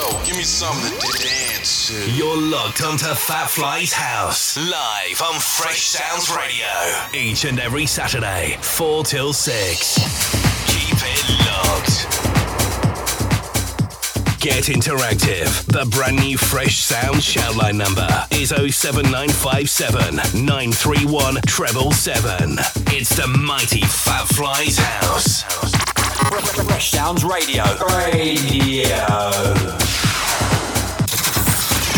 Yo, give me something to dance to. You're locked onto Fat Fly's House, live on Fresh Sounds Radio. Each and every Saturday, 4 till 6. Keep it locked. Get interactive. The brand new Fresh Sounds shoutline number is 07957 931 treble seven. It's the mighty Fat Fly's House. Fresh Sounds Radio. Radio.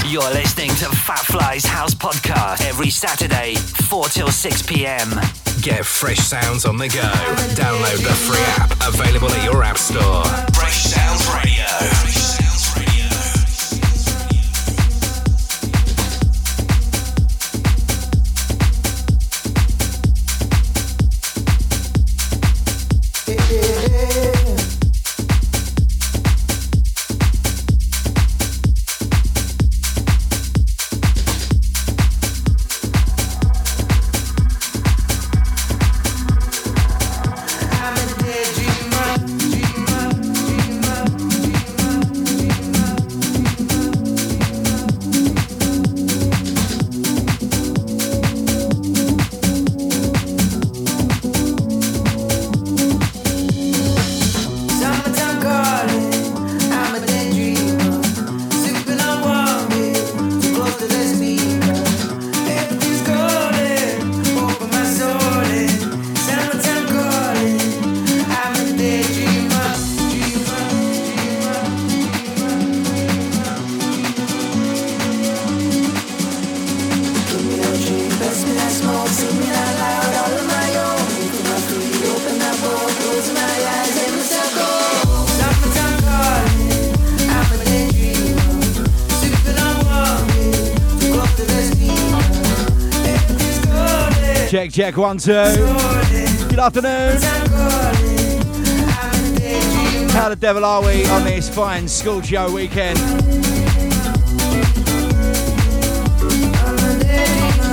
You're listening to Fat Fly's House Podcast every Saturday, 4 till 6 p.m. Get Fresh Sounds on the go. Download the free app available at your app store. Fresh Sounds Radio. Check, one, two. Good afternoon. How the devil are we on this fine school show weekend?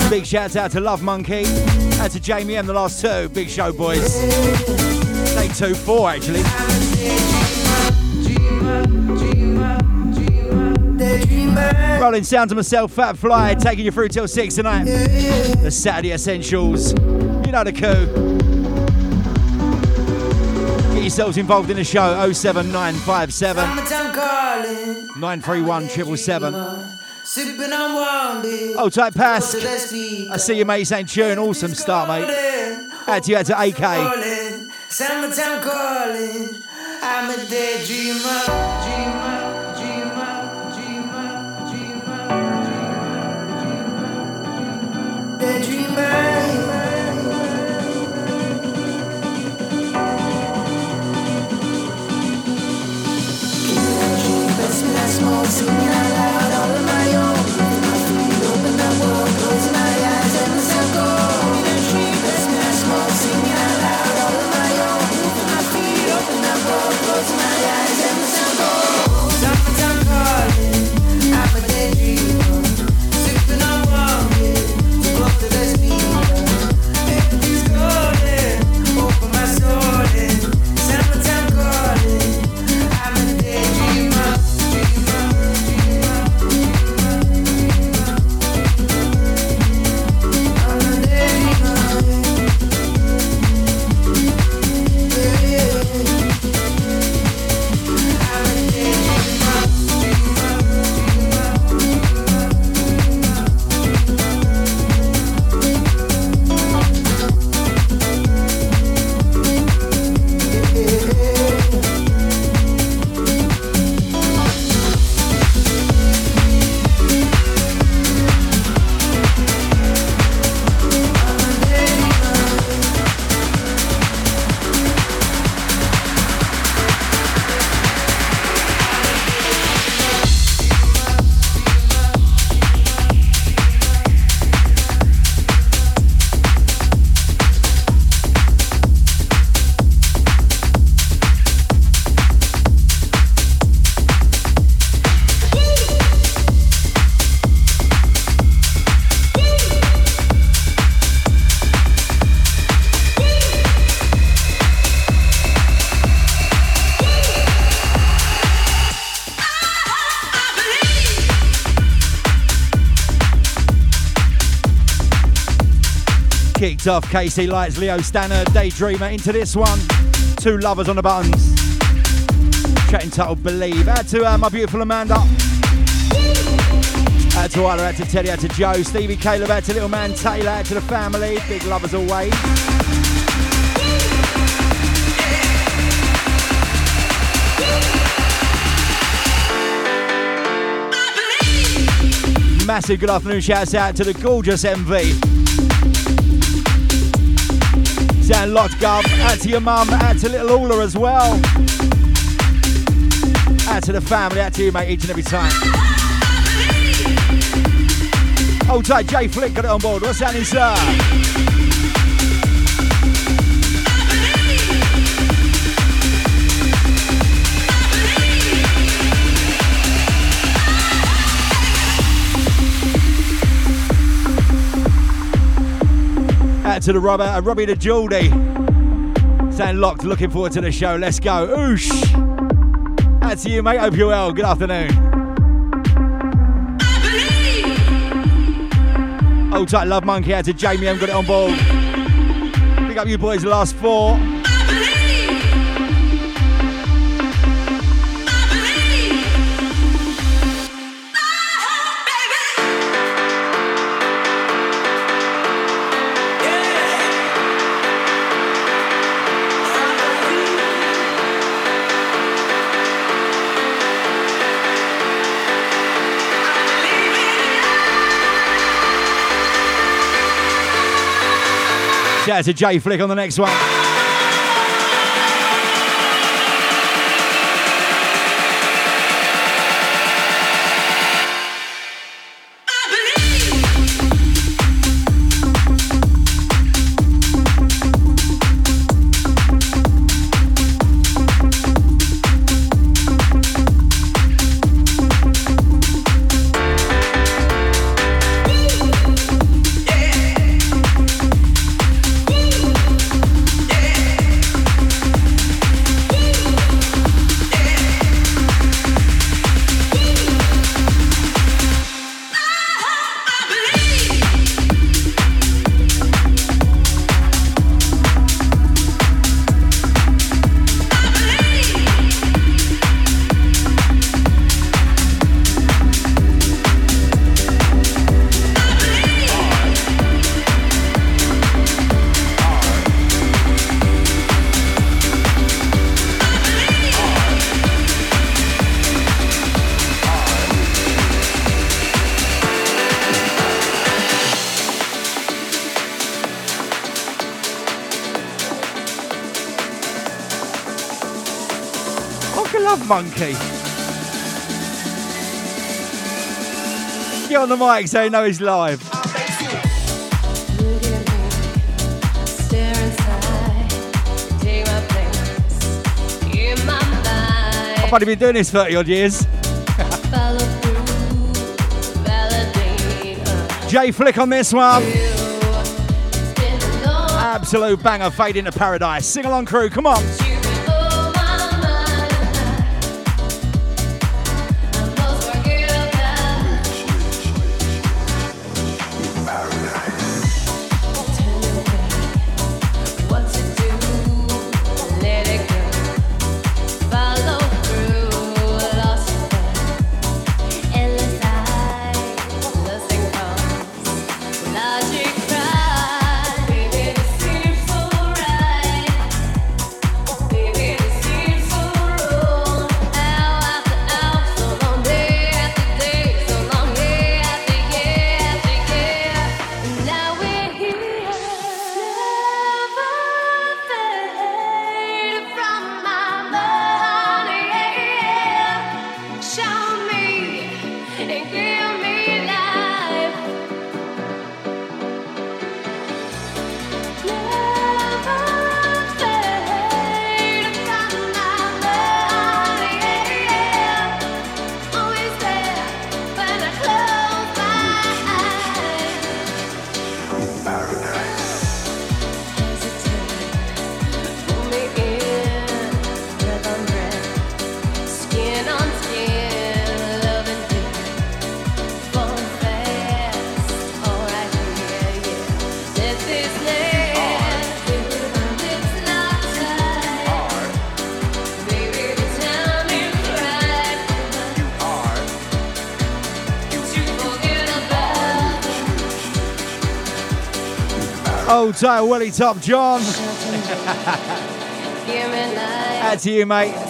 Big shouts out to Love Monkey and to Jamie M, the last two. Big show, boys. Day two, four, actually. Rolling sound to myself, Fat Fly, taking you through till six tonight. The Saturday Essentials. You know the coup. Get yourselves involved in the show 07957 Summertime calling, 931 777. sipping on warm. Oh, type pass. Close to the speaker. I see you, mate, saying tune. Awesome start, mate. Add to you, add to AK. calling, summertime calling. I'm a daydreamer, dreamer, dreamer, KC Lights, Leo Stannard, Daydreamer into this one. Two lovers on the buttons. Track entitled Believe. Out to uh, my beautiful Amanda. Out to Isla, out to Teddy, out to Joe, Stevie, Caleb, out to little man Taylor, out to the family. Big love as always. Massive good afternoon shouts out to the gorgeous MV. Sound locked, Gov. Out to your mum, out to little Ola as well. Out to the family, out to you, mate, each and every time. Hold tight, Jay Flick got it on board. What's happening, sir? Out to the Robert, uh, Robbie the Geordie. Sound locked, looking forward to the show. Let's go. Oosh. Out to you, mate. Hope you're well. Good afternoon. Old tight, Love Monkey. Out to Jamie. I've got it on board. Pick up you boys, The last four. Out to Jay Flick on the next one. Monkey. Get on the mic so you know he's live. I've only been doing this 30 odd years. Jay Flick on this one. Absolute banger, fade into paradise. Sing along, crew, come on. Old tight Willie Top John. Add to you, mate.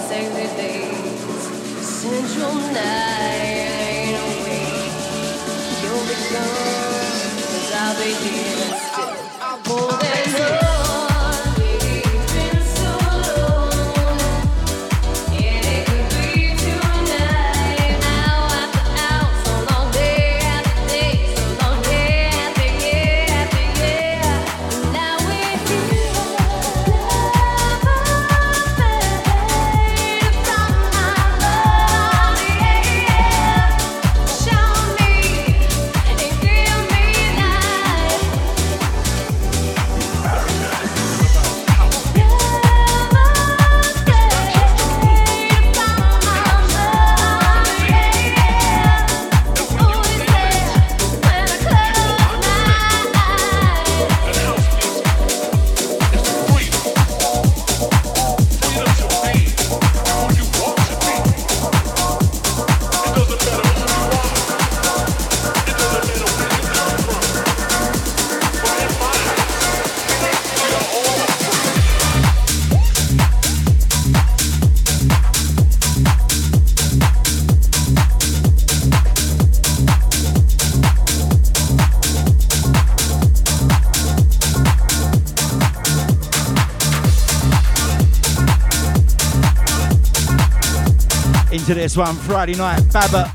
One Friday night. Baba,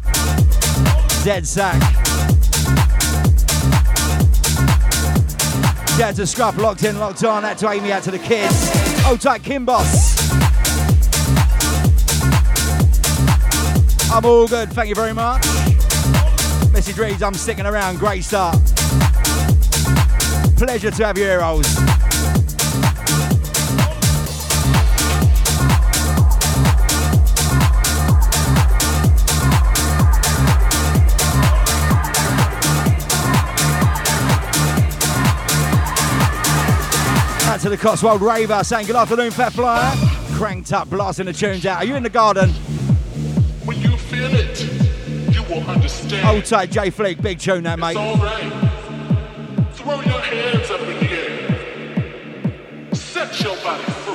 Dead Sack. Yeah, to Scruff, locked in, locked on. Out to Amy, out to the kids. Oh, tight Kim Boss. I'm all good, thank you very much. Message reads, I'm sticking around, great start. Pleasure to have you here, to the Cotswold Raver saying good afternoon, Fat Flyer. Cranked up, blasting the tunes out. Are you in the garden? When you feel it, you will understand. Old tight J Fleek, big tune that, mate. all right. Throw your hands up in the air. Set your body free.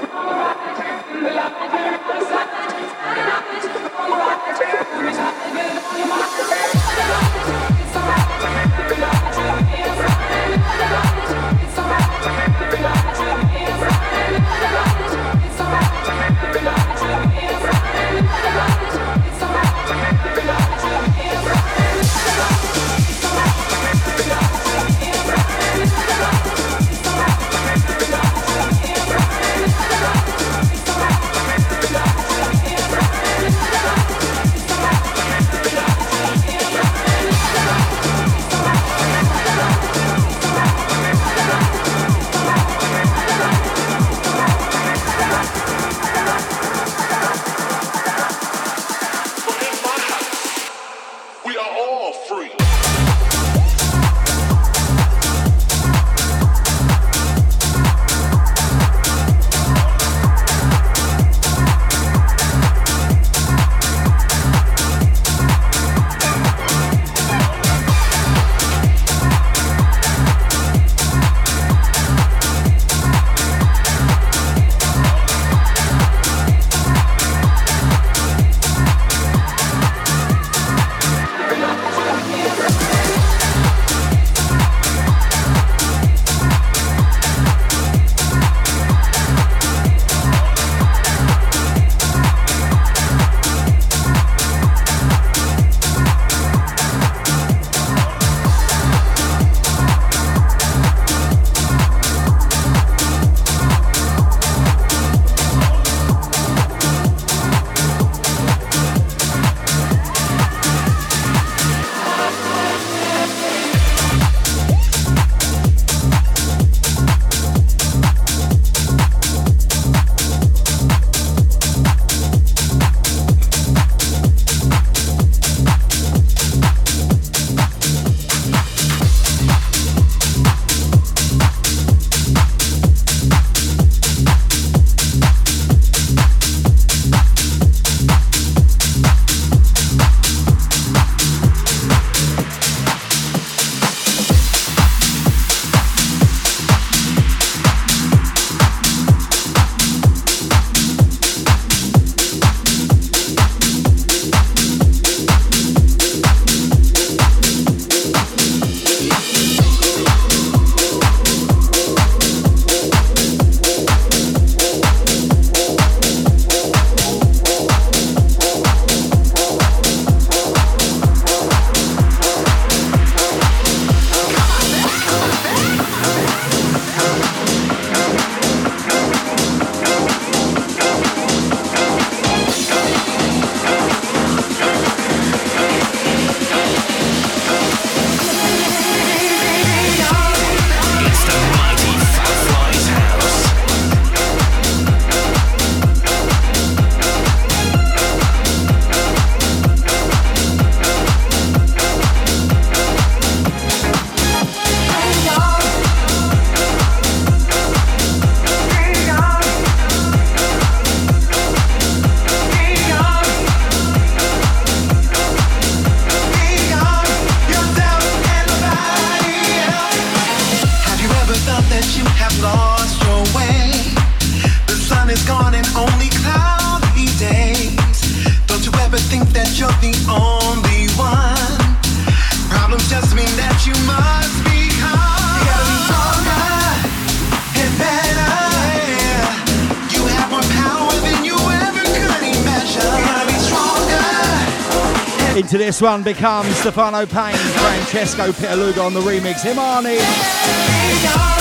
This one becomes Stefano Payne, Francesco Pitaluga on the remix. Himani.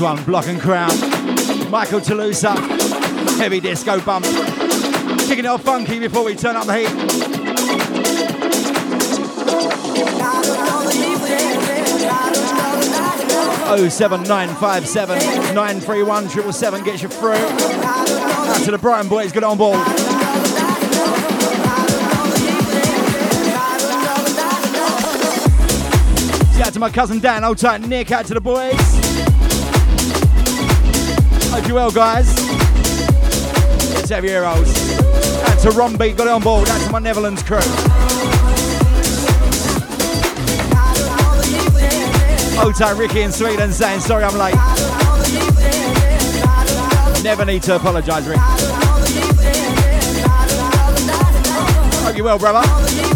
One, Block and Crown. Michael Toulouse, heavy disco bump. Kicking it off funky before we turn up the heat. Oh seven nine five seven nine three one triple seven gets you through. Out to the Brighton boys, get on board. Out to my cousin Dan, old tight Nick, out to the boys. You well, guys. Your heroes. Out to Ron Beat, got it on board. That's my Netherlands crew. Tight, Ricky in Sweden saying, sorry I'm late. Never need to apologise, Rick. Hope you well, brother.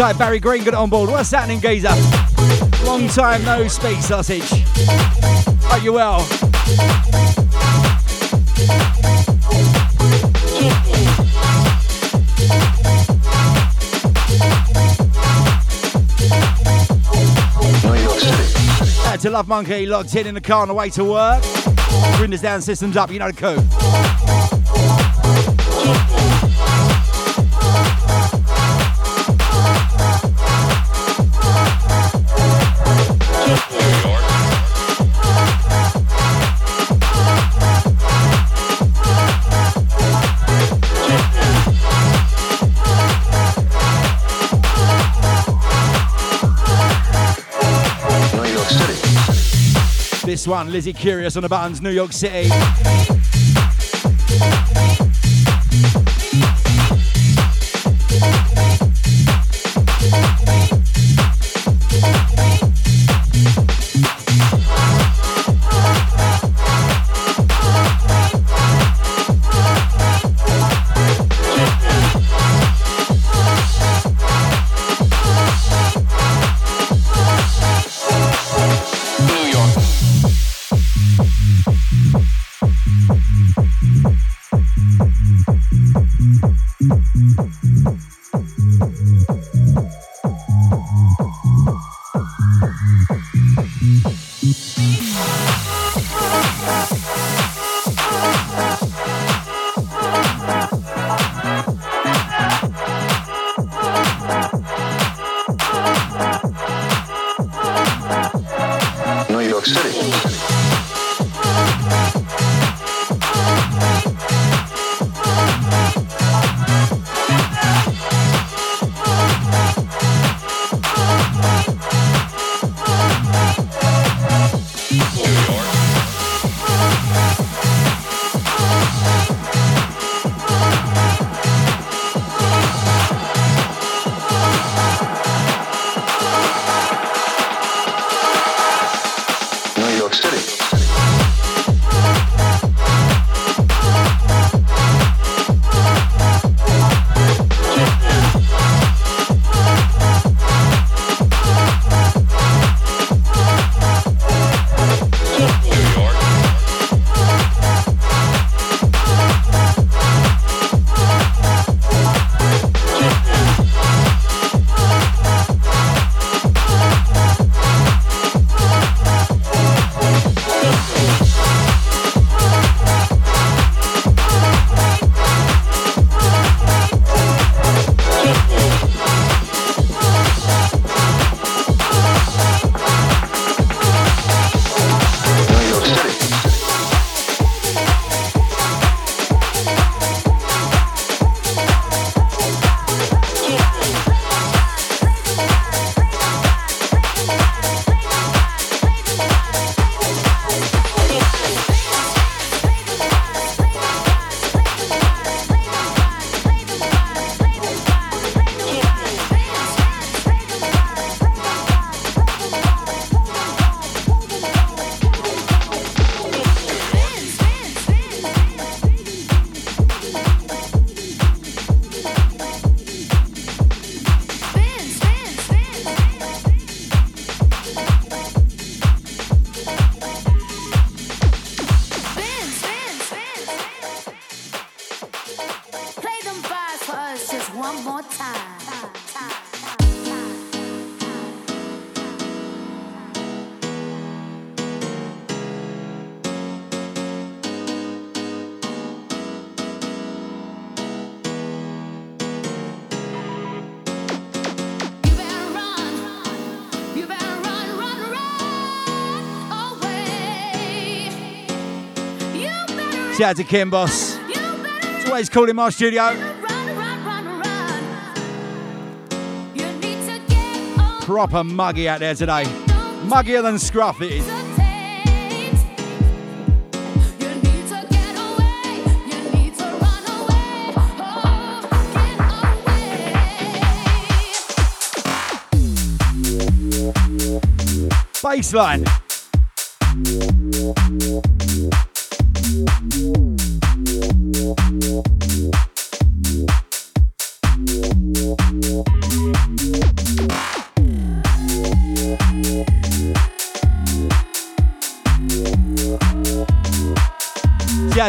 Tight, Barry Green, it on board. What's happening, geezer? Long time no speak, sausage. Hope you well. Out to Love Monkey, locked in in the car on the way to work. Windows down, systems up, you know the coup. This one, Lizzie Curious on the buttons, New York City. Shout out to Kim Boss. It's always cool in my studio. Proper muggy out there today. Muggier than Scruff it is. Baseline.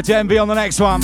To Envy on the next one.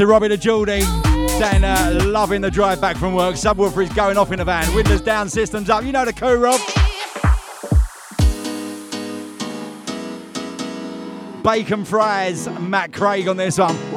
To Robbie the Geordie. Saying, uh, loving the drive back from work. Subwoofer is going off in the van. Windows down, systems up. You know the coo, Rob. Bacon fries. Matt Craig on this one.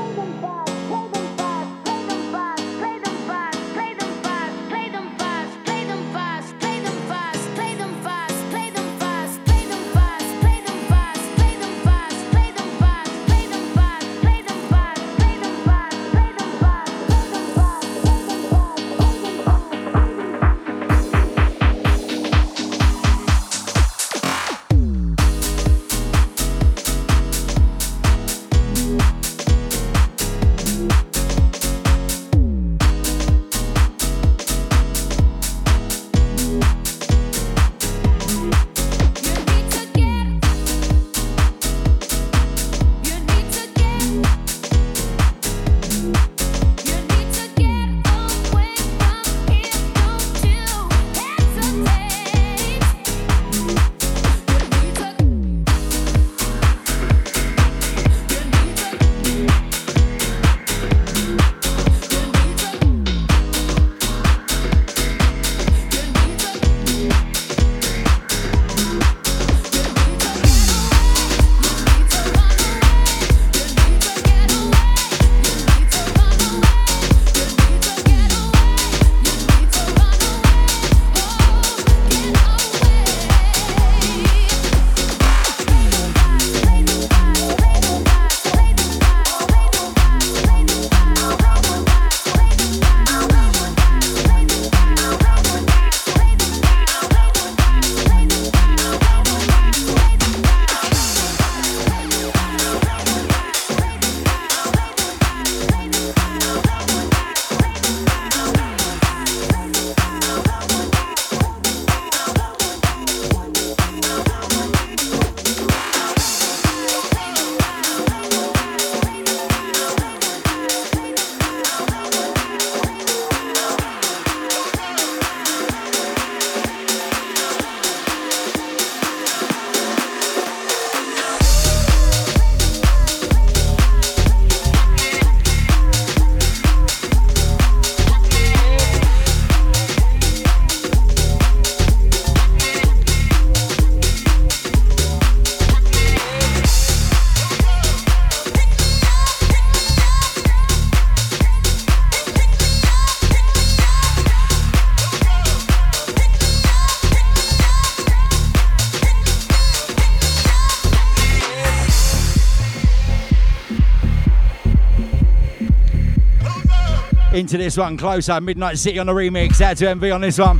This one, closer. Midnight City on the remix. Out to MV on this one.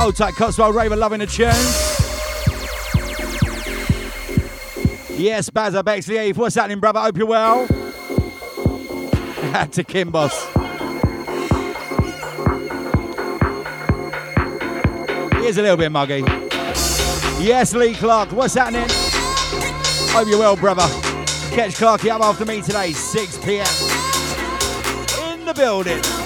Old tight Cotswold Raver loving the tune. Yes, Bazza Bexley Eve. What's happening, brother? Hope you're well. Out to Kim Boss. Here's a little bit muggy. Yes, Lee Clark. What's happening? Hope you're well, brother. Catch Clarky up after me today, 6 p.m. In the building.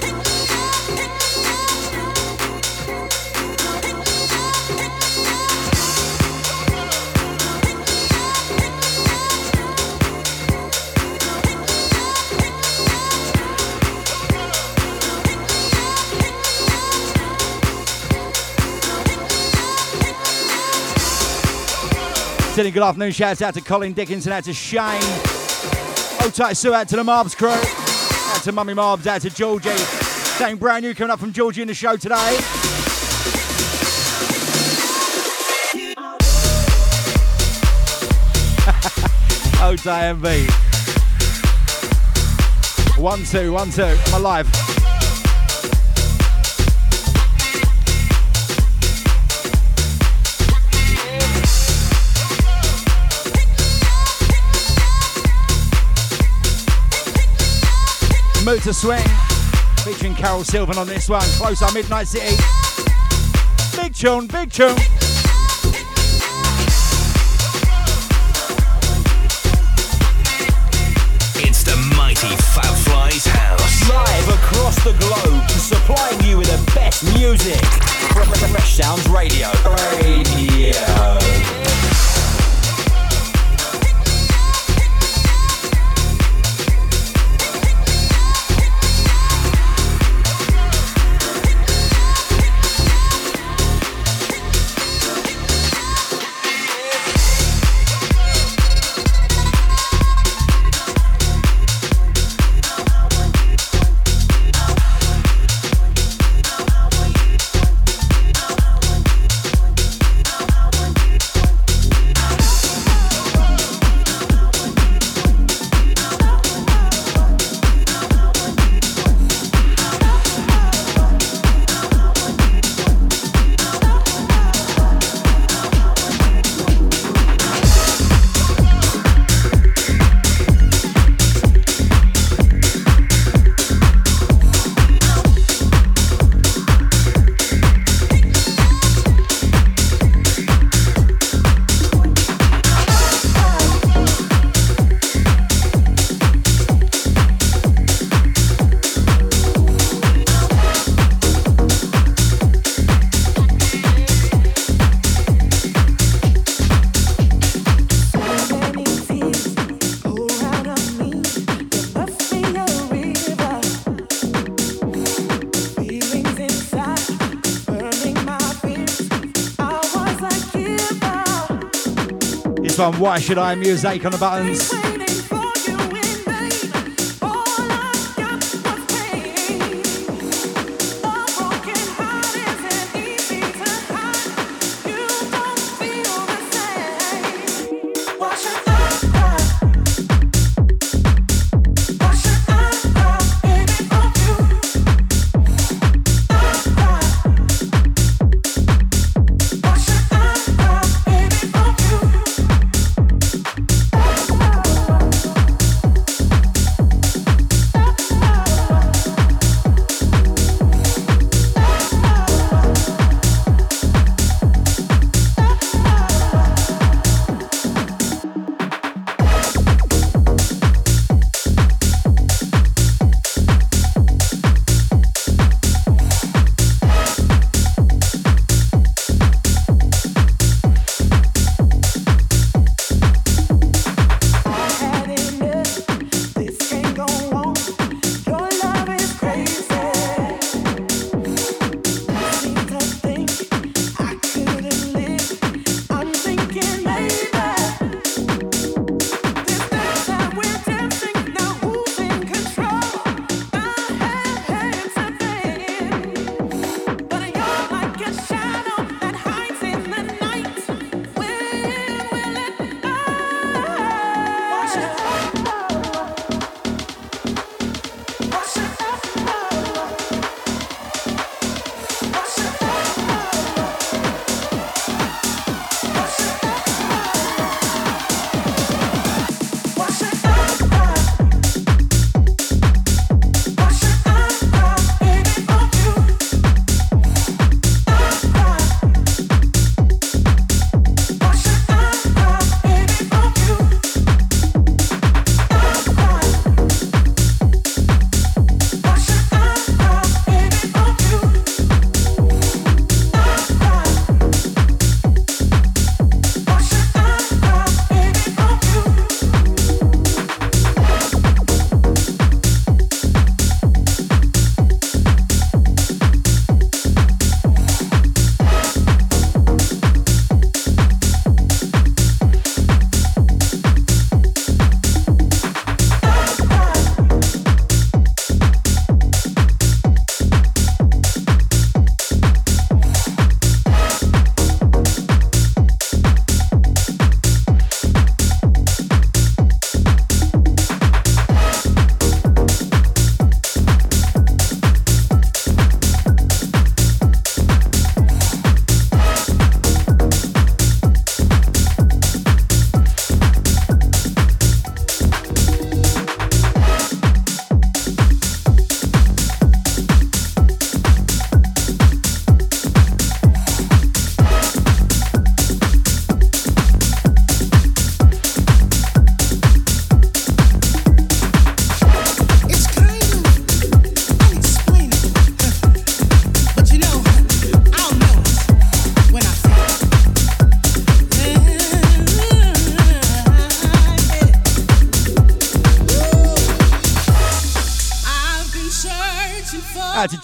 Sending good afternoon shouts out to Colin Dickinson, out to Shane. Oh, tight Sue out to the Marbs crew. Out to Mummy Marbs, out to Georgie. Something brand new coming up from Georgie in the show today. oh, Diane V. One, two, one, two. I'm alive. Motor Swing featuring Carol Sylvan on this one. Close our Midnight City. Big tune, big tune. It's the mighty Fat Flies House. Live across the globe, supplying you with the best music. Fresh Sounds Radio. Radio. Why Should I? Music on the buttons.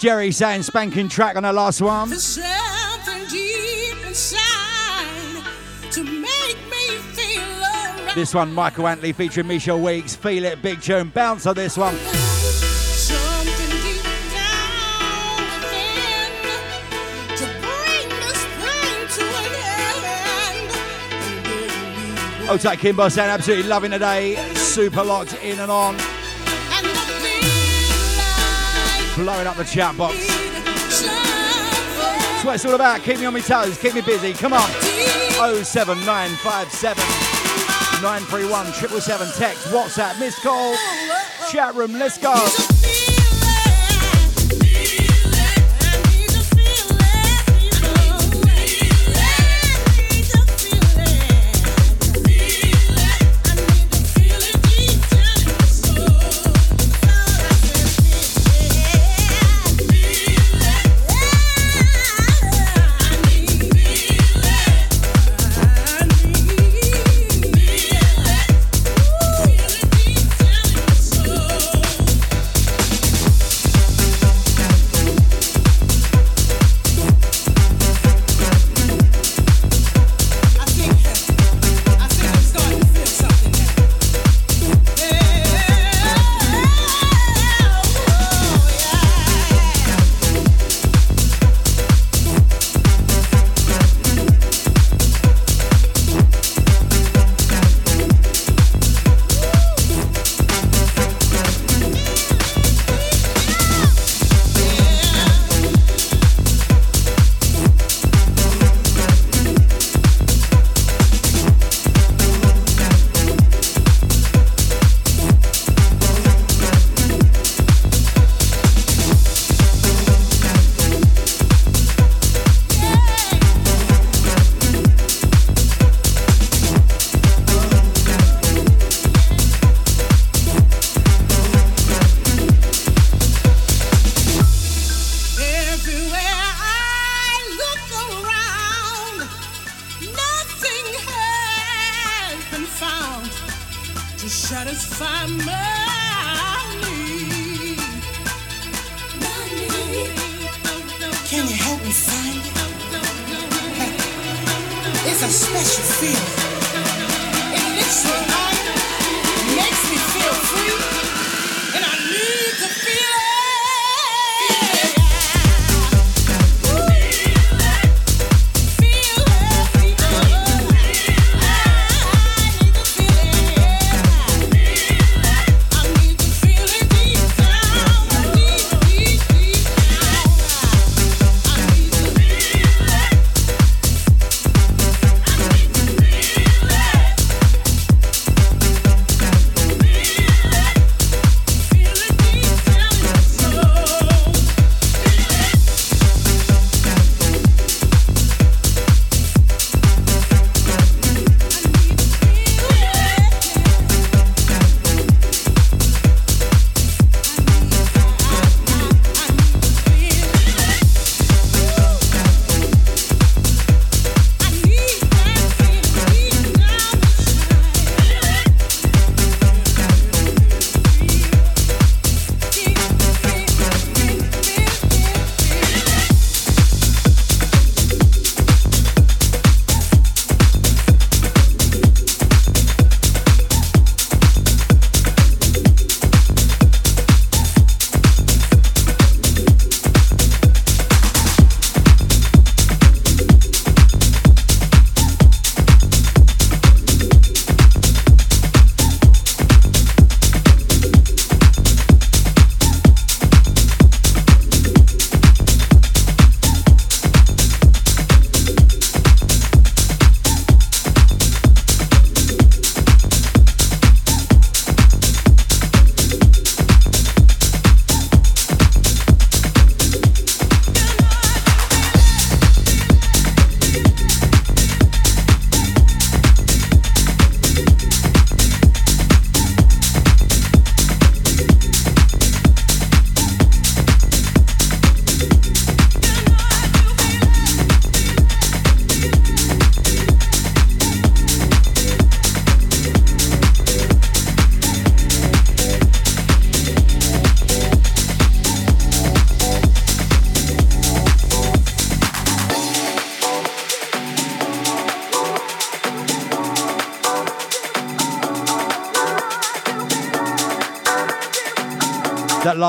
Jerry saying spanking track on her last one. Something deep inside to make me feel alright. This one, Michael Antley featuring Michelle Weeks. Feel it, big tune. Bounce on this one. Something deep down within to bring this pain to an end. Oh, take Kimbo saying absolutely loving the day. Super locked in and on. Blowing up the chat box. That's what it's all about. Keep me on my toes. Keep me busy. Come on. 07957 931 777. Text, WhatsApp, missed call, chat room. Let's go.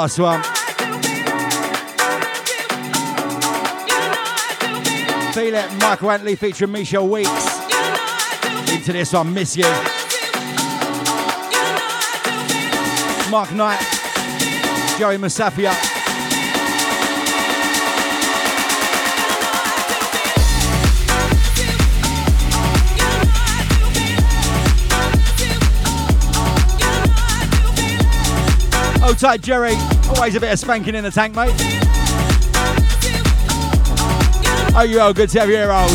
Last one. Feel it, Michael Antley featuring Michelle Weeks. Into this one, Miss You. Mark Knight, Joey Musaphia. Oh, tight, Jerry. Always a bit of spanking in the tank, mate. Oh, you all good to have your heroes.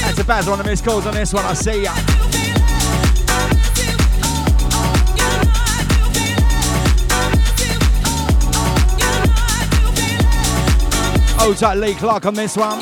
That's a bad one of missed calls on this one. I see ya. Oh, tight, Lee Clark on this one.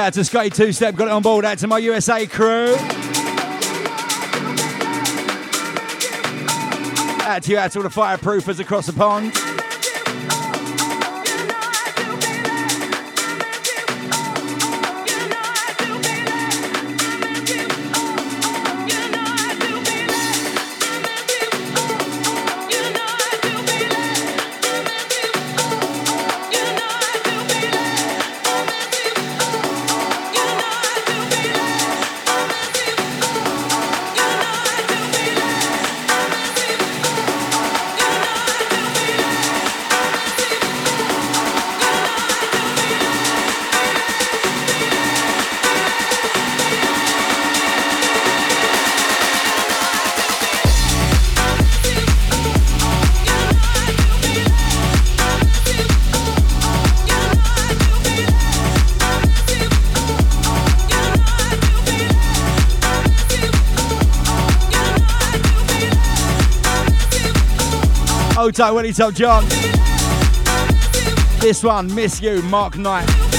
Out to Scotty Two Step, got it on board. Out to my USA crew. Out to you, out to all the fireproofers across the pond. Oto Willie Top John. This one, Miss You, Mark Knight.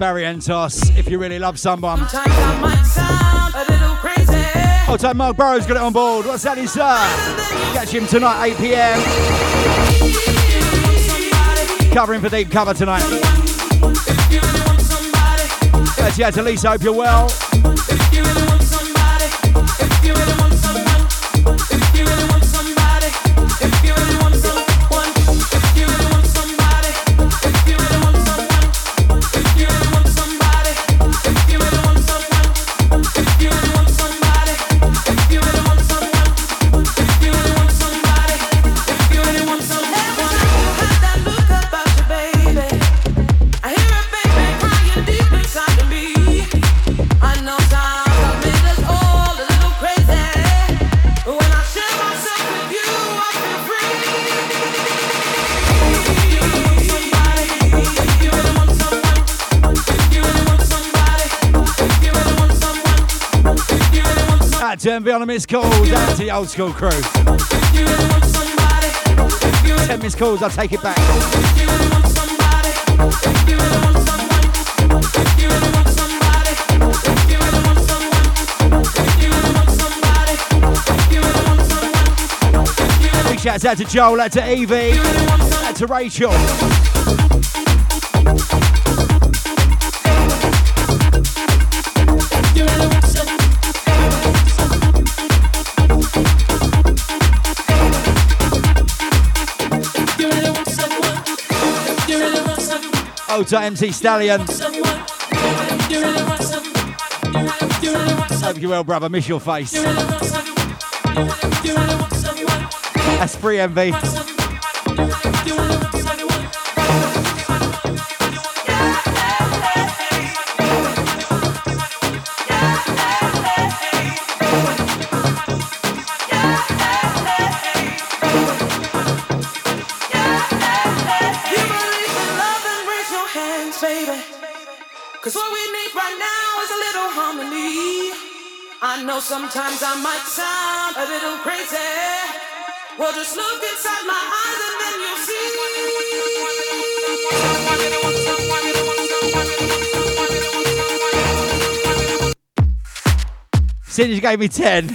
Ilias Barrientos, if you really love someone. Sometimes I might sound a little crazy. Hold Mark Burrows got it on board. What's that, sir? Catch him tonight, 8 pm. Covering for deep cover tonight. That's yeah, to Lisa, hope you're well. out to MV on a missed call. Out to the old school crew. Ten missed calls, I'll take it back. Big shouts out to Joel, out to Evie, out to Rachel. Oh, to MC Stallion. Hope you well, brother. Miss your face. You really want know sometimes I might sound a little crazy. Well, just look inside my eyes and then you'll see. Since gave me 10.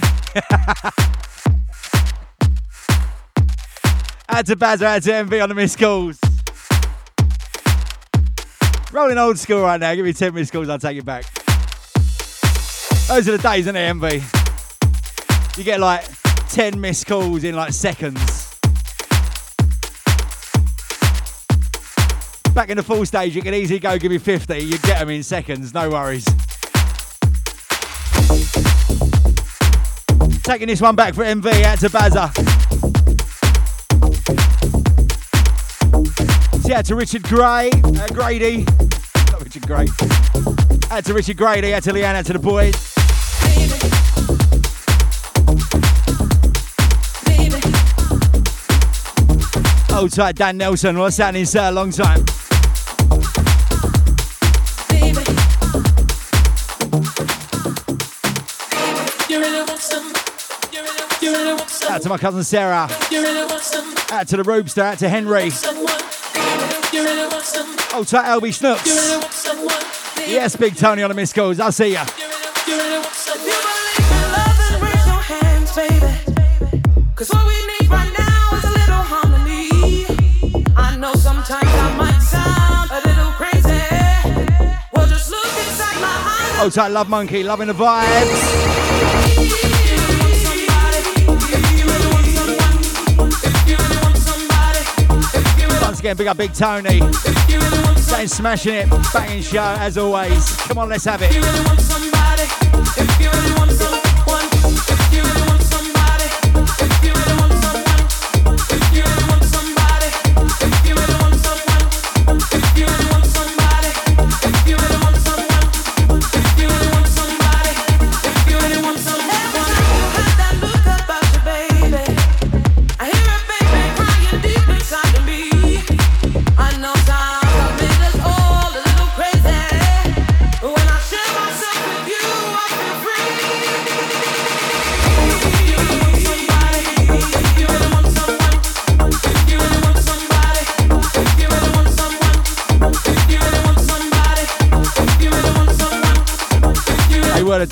Add to Bazza, add to MV on the missed calls. Rolling old school right now. Give me 10 missed calls, I'll take it back. Those are the days, isn't it, MV? You get like 10 missed calls in like seconds. Back in the full stage, you can easily go give me 50. You get them in seconds, no worries. Taking this one back for MV out to Bazza. See out to Richard Gray, uh, Grady. Not Richard Gray. Out to Richard Grady, out to Leanne, out to the boys. Old tight Dan Nelson, what's happening, sir? Long time. Out to my cousin Sarah. Out to the Roobster, out to Henry. Old tight LB You Snooks. Yes, Big Tony on the missed calls. I'll see ya. Tight oh, Love Monkey, loving the vibes. Once again, big up Big Tony. Saying smashing it, banging show as always. Come on, let's have it.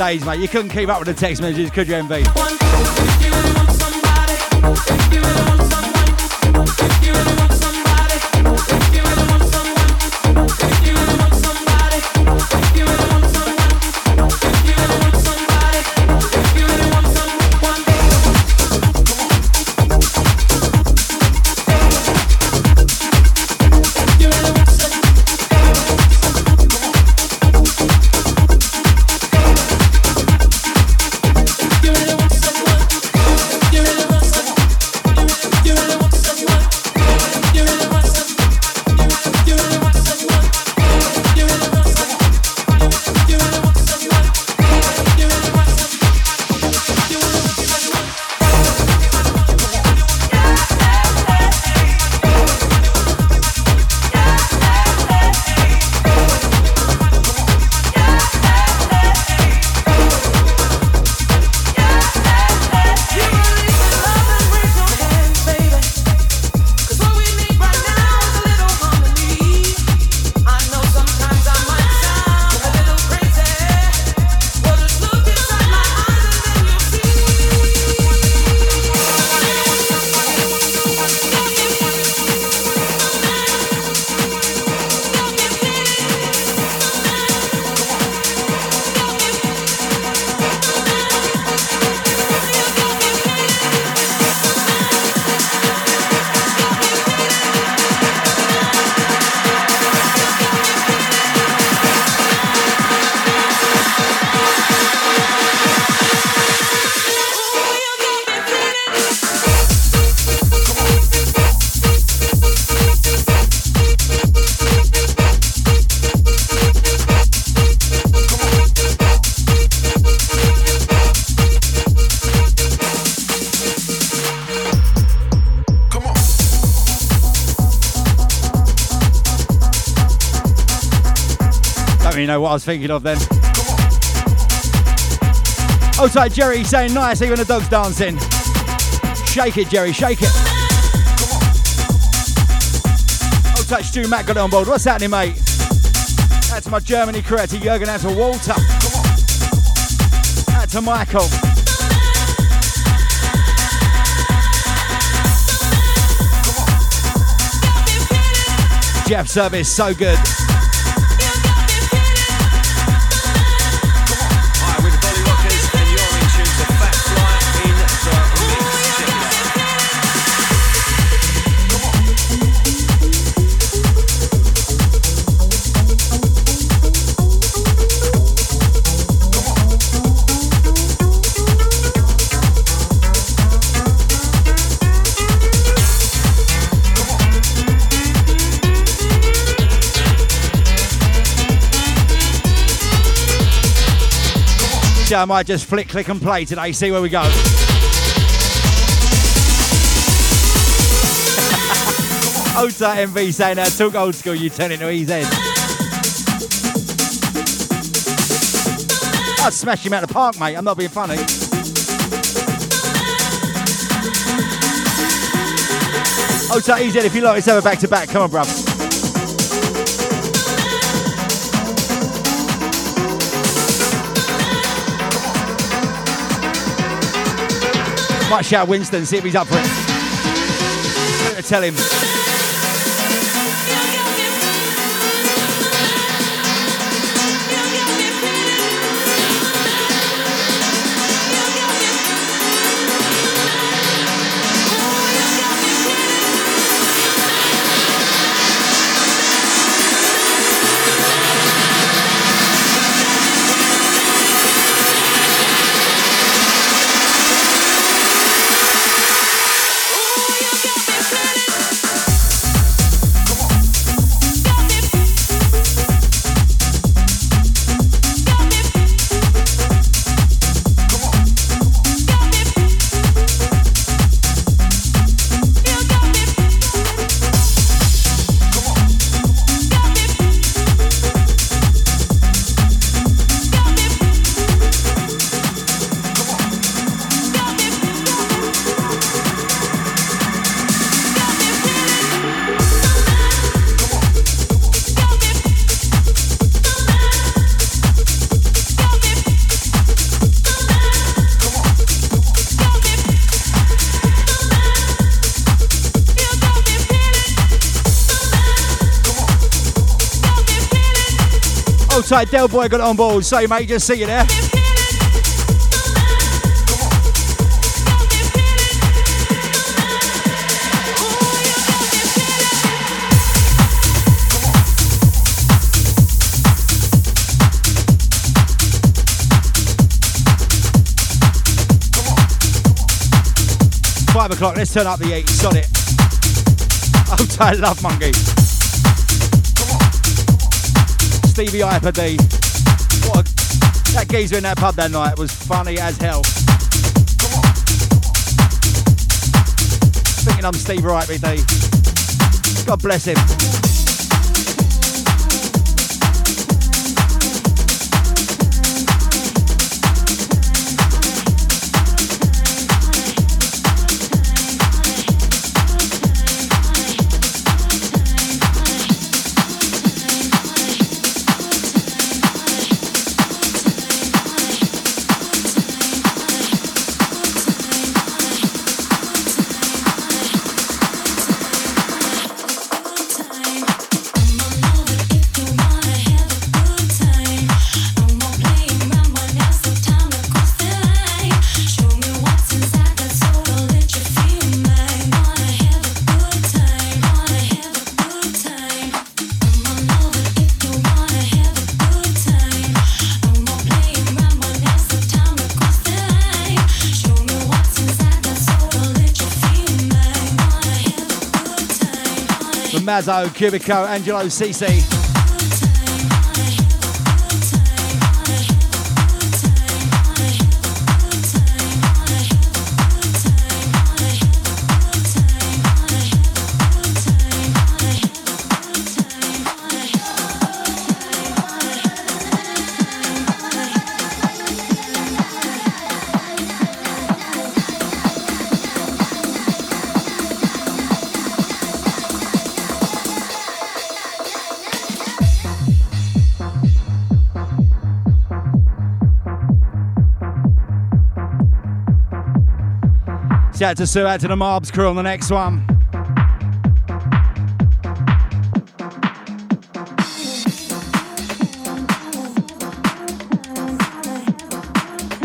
Days, mate. You couldn't keep up with the text messages, could you, MV? What I was thinking of then. Oh, tight, Jerry saying nice, even the dog's dancing. Shake it, Jerry, shake it. Oh, touch Stu Matt got it on board. What's happening, mate? That's my Germany crew. Out to Jurgen, out to Walter. Out to Michael. Jeff service, so good. I might just flick, click, and play today. See where we go. Ota MV saying that took old school, you turn into EZ. I'd smash him out of the park, mate. I'm not being funny. Ota EZ, if you like, let's have a back to back. Come on, bruv. Might shout Winston, see if he's up for it. Tell him. Tight, Del Boy got on board. So, mate, just see you there. Five o'clock, let's turn up the heat. Got it. Hold tight, love monkey. Stevie D. What a, that geezer in that pub that night was funny as hell. Thinking I'm Steve D. God bless him. Mazzo, Cubico, Angelo, CC. Out to Sue, out to the Mobs crew on the next one.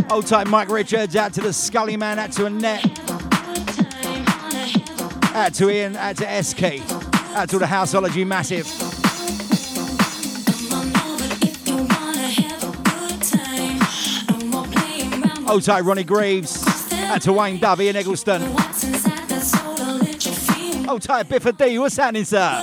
Old time Mike Richards, out to the Scully Man, out to Annette. Out to Ian, out to SK. Out to the Houseology Massive. Old tight Ronnie Greaves. Out to Wayne Dovey in Eggleston. Old tight Biffa D, what's happening, sir?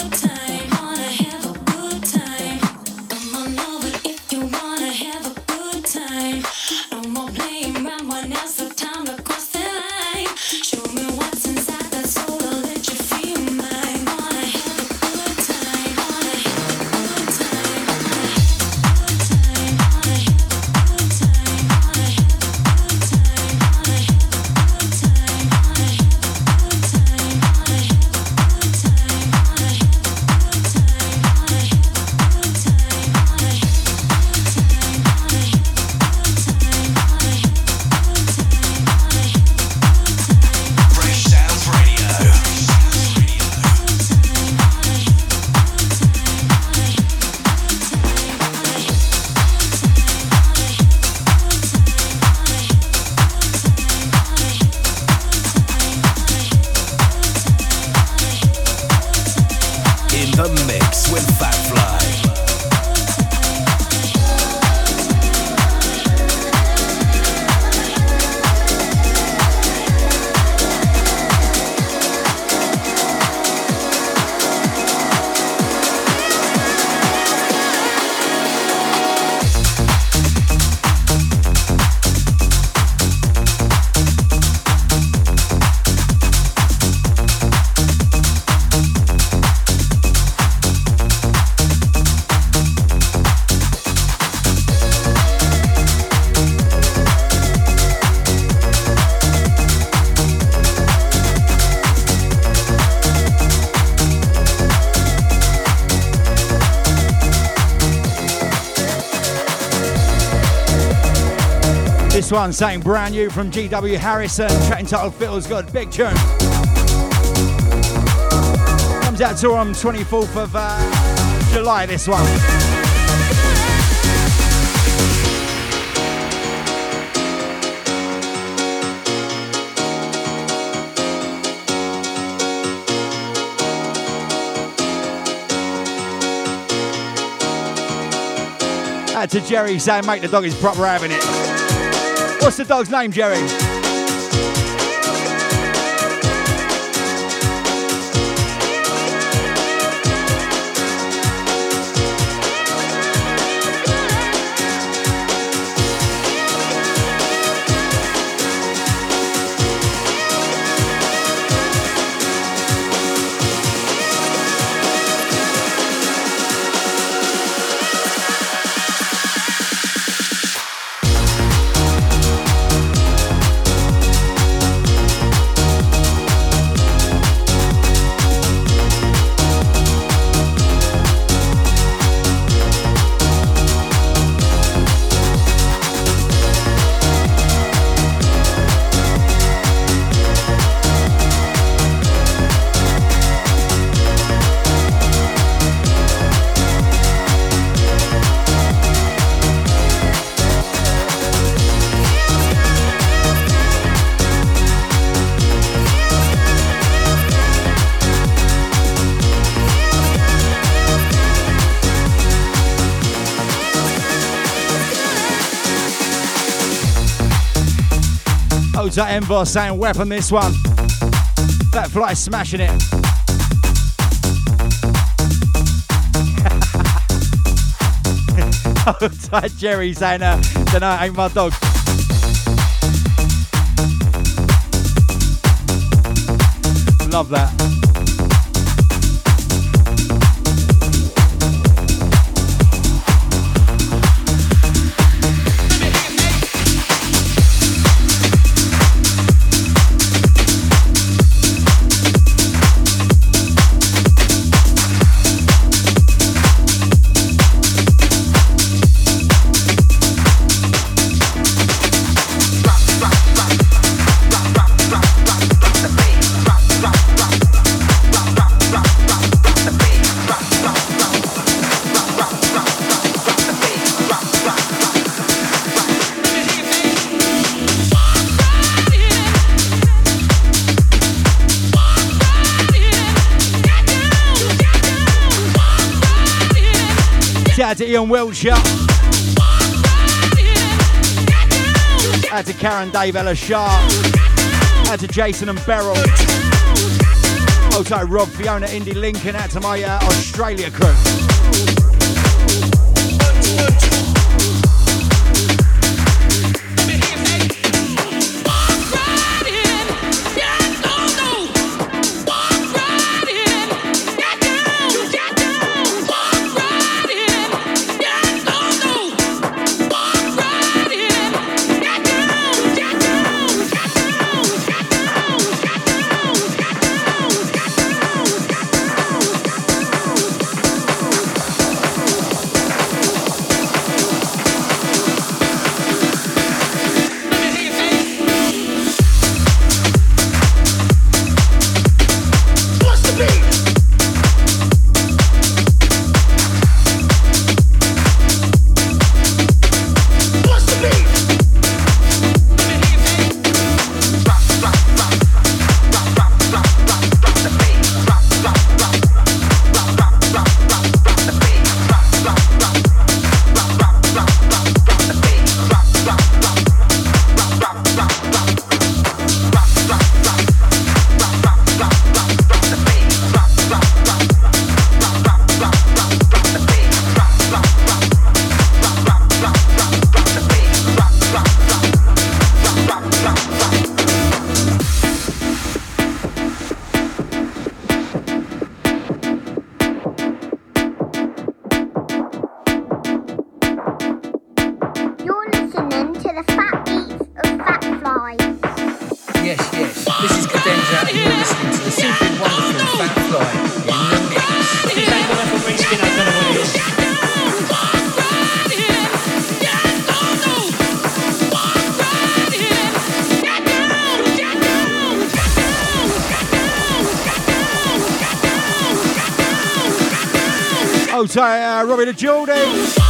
This one saying brand new from GW Harrison. Track entitled Feels Good. Big tune. Comes out to on 24th of uh, July, this one. To Jerry saying, make the dog is proper having it. What's the dog's name, Jerry? Oza Envor saying weapon this one. That fly smashing it. Oza Jerry saying, uh, know, ain't my dog. Love that. Shout out to Ian Wiltshire. Out to Karen Dave Ella Sharp. Out to Jason and Beryl. Also Rob, Fiona, Indy Lincoln. Out to my uh, Australia crew. Sorry, to Geordie.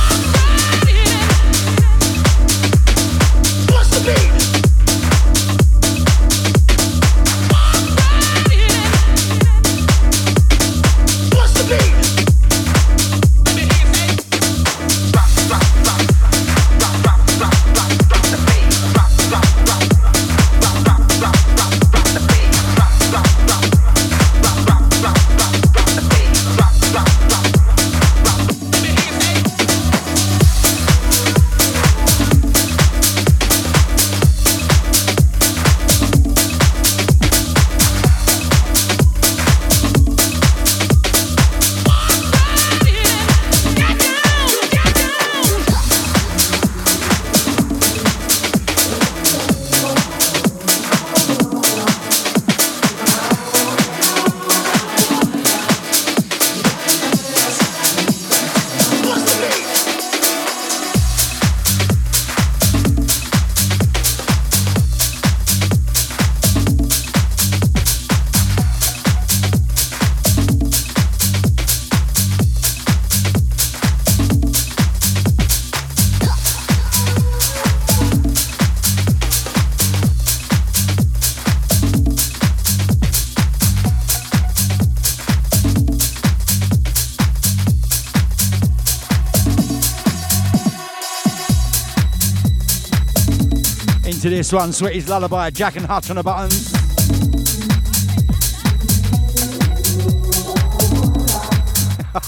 This one, Sweetie's Lullaby, Jack and Hutch on the buttons.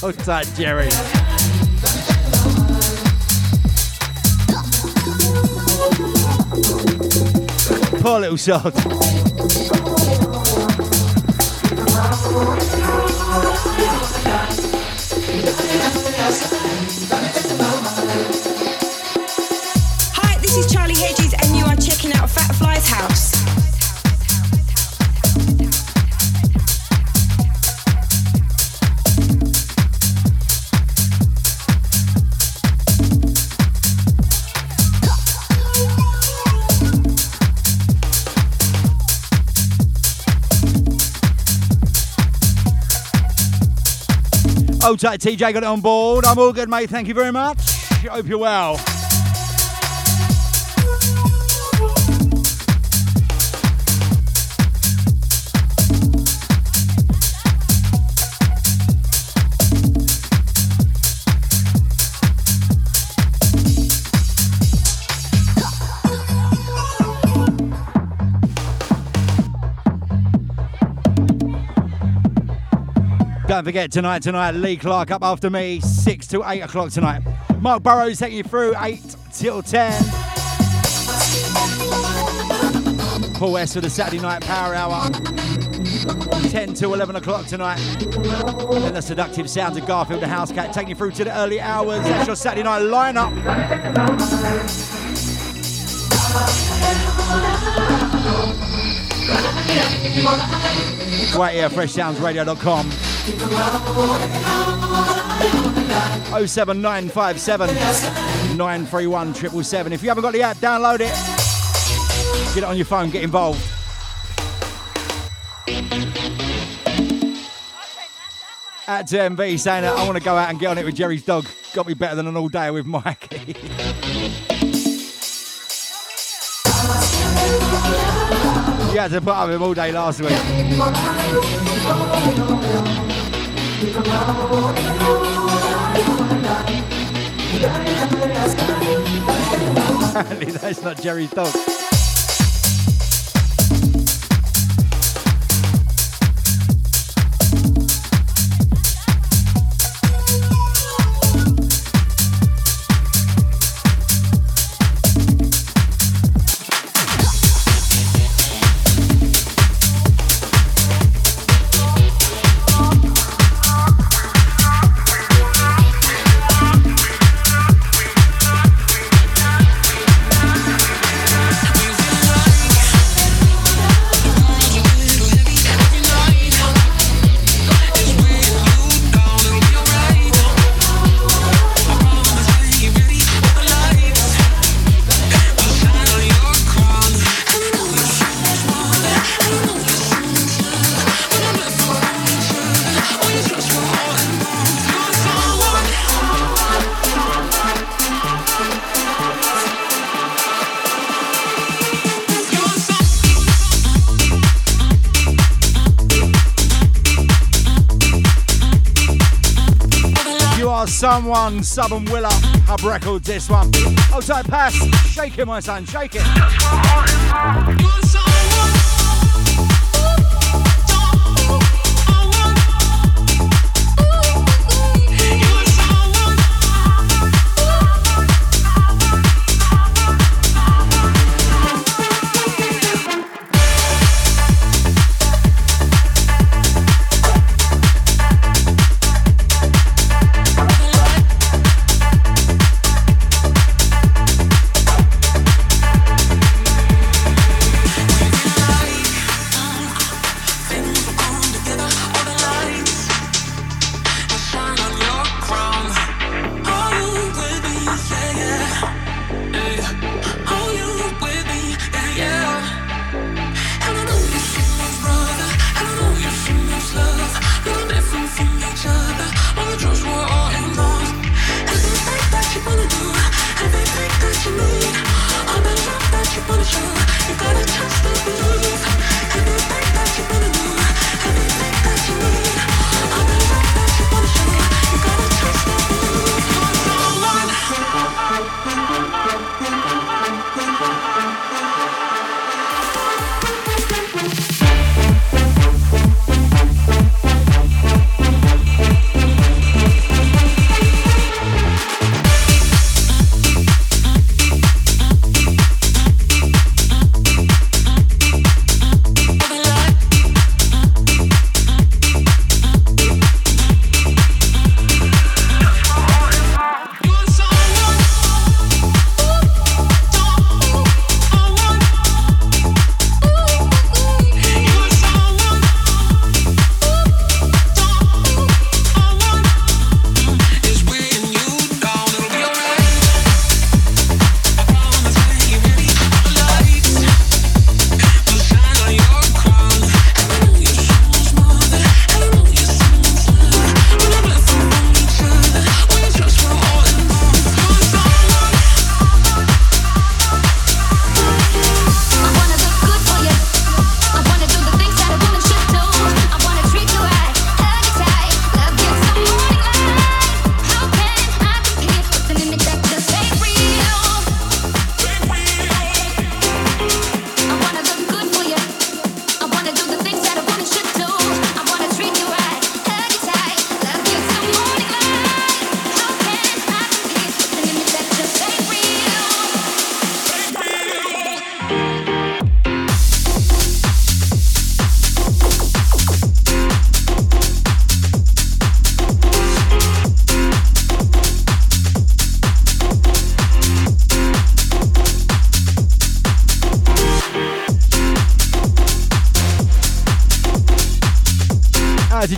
Oh, that Jerry. Poor little sod. Oh, tight TJ got it on board. I'm all good, mate. Thank you very much. Hope you're well. Don't forget tonight, tonight, Lee Clark up after me, 6 to 8 o'clock tonight. Mark Burrows taking you through 8 till 10. Paul West for the Saturday night power hour. 10 to 11 o'clock tonight. Then the seductive sounds of Garfield the House Cat taking you through to the early hours. That's your Saturday night lineup. Right here, freshsoundsradio.com. 07957 931 777. If you haven't got the app, download it. Get it on your phone, get involved. At MV saying that I want to go out and get on it with Jerry's dog. Got me better than an all day with Mikey. you had to put up with him all day last week. Apparently that's not Jerry's dog. Someone, Sub and Willa, Hub Records, this one. Oh, tight pass. Shake it, my son, shake it.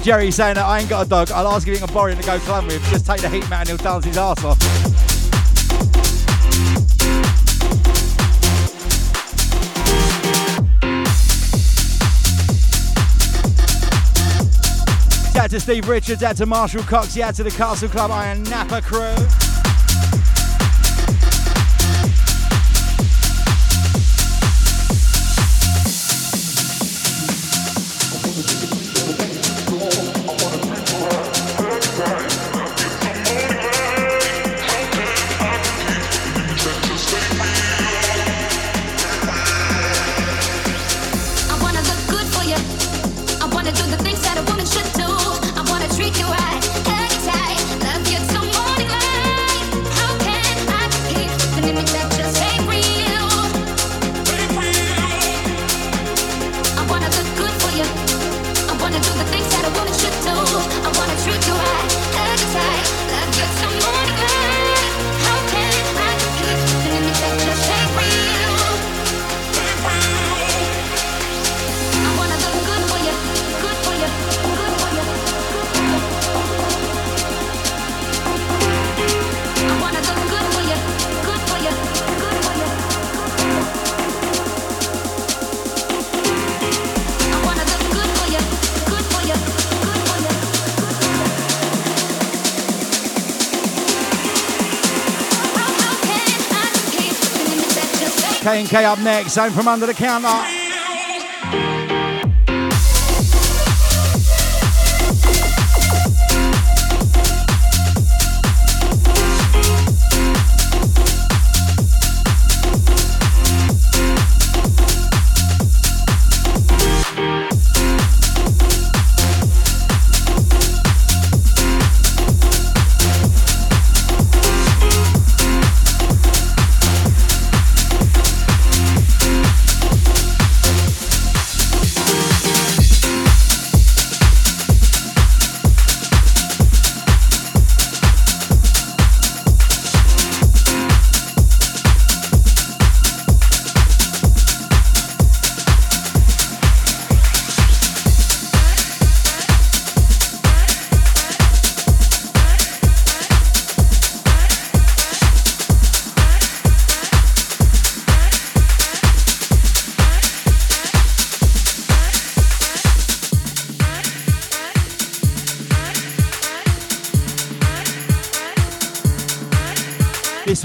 Jerry saying that I ain't got a dog. I'll ask if he can borrow it to go climb with. Just take the heat mat and he'll dance his ass off. Out to Steve Richards, out to Marshall Cox, out to the Castle Club Ayia Napa crew. 10k up next. Home from under the counter.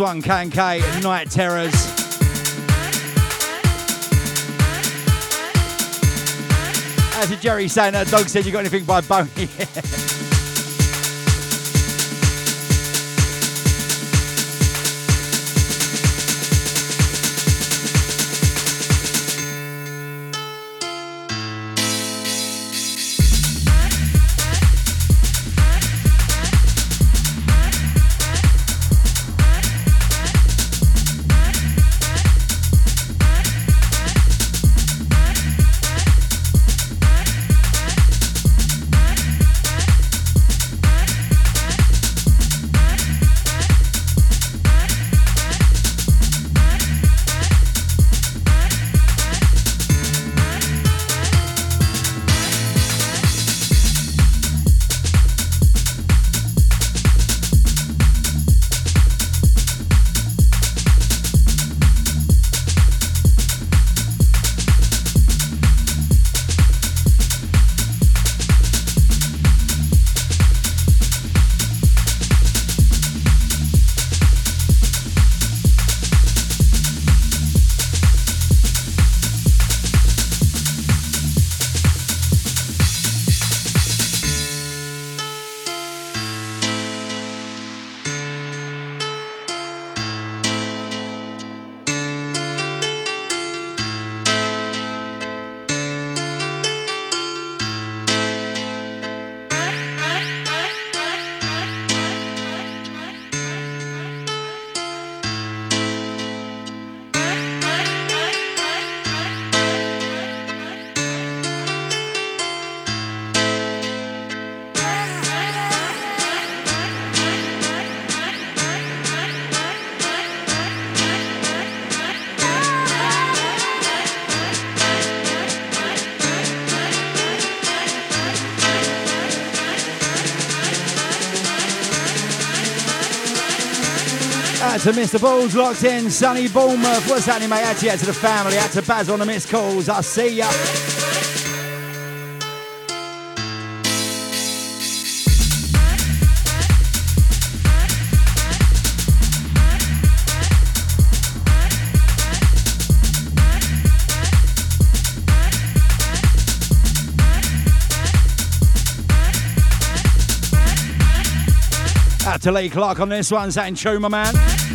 One, K and K, Night Terrors. As a Jerry saying that dog said you got anything by Boney. to Mr. Balls locked in, sunny Bournemouth. What's happening, mate? Out to, out to the family, out to Baz on the missed calls. I see ya. To Lee Clark on this one, saying true, my man.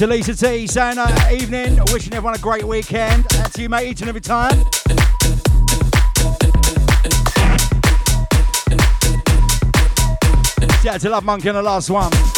To Lisa T saying uh, evening, wishing everyone a great weekend. That's you, mate, each and every time. Shout out to Love Monkey on the last one.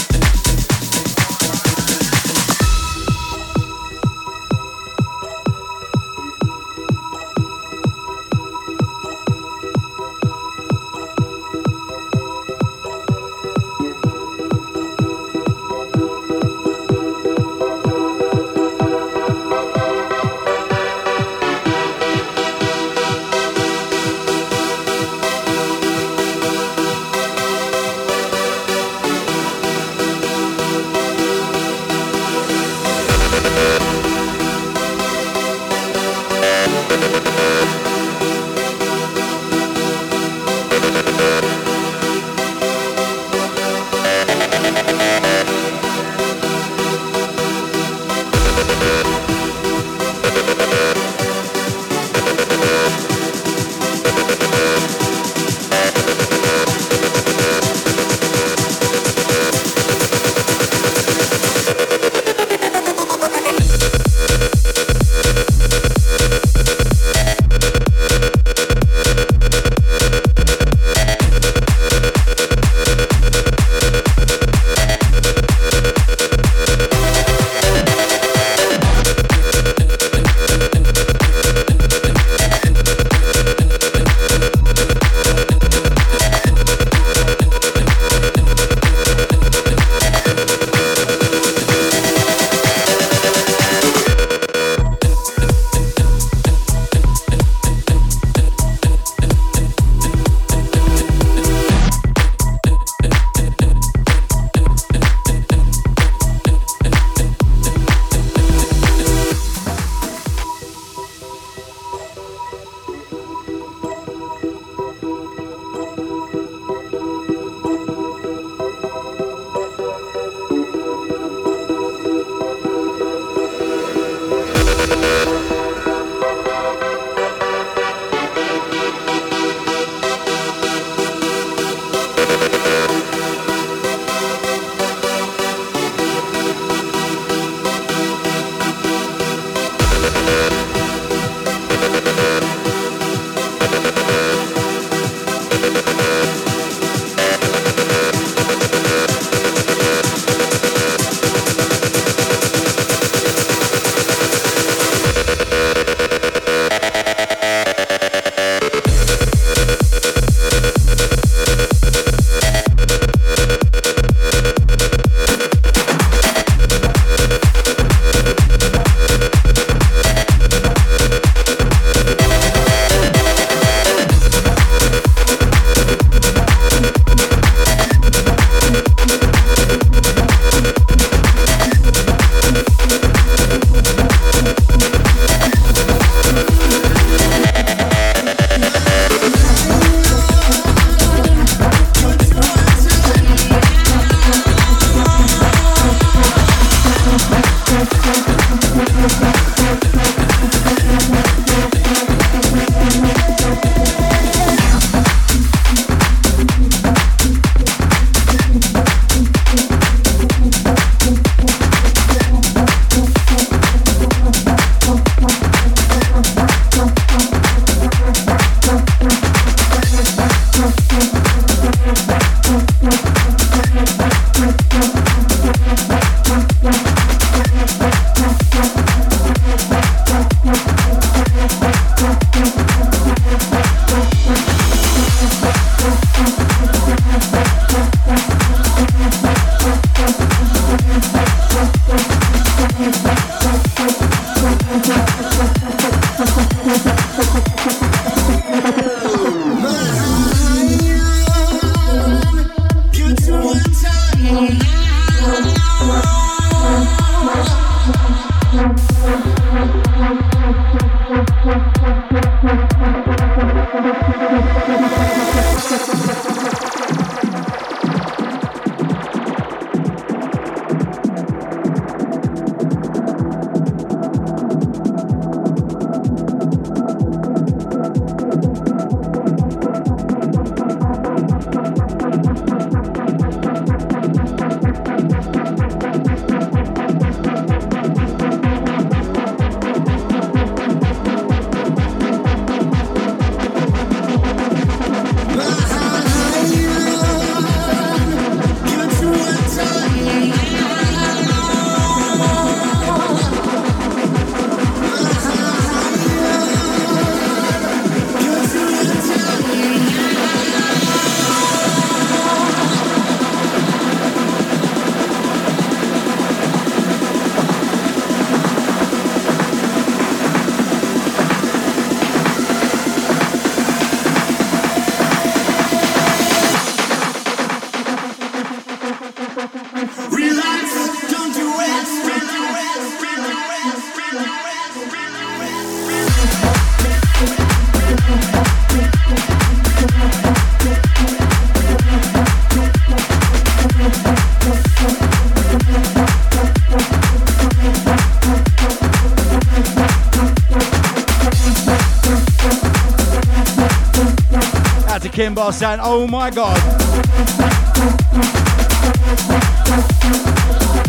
Kimbar saying, oh my god.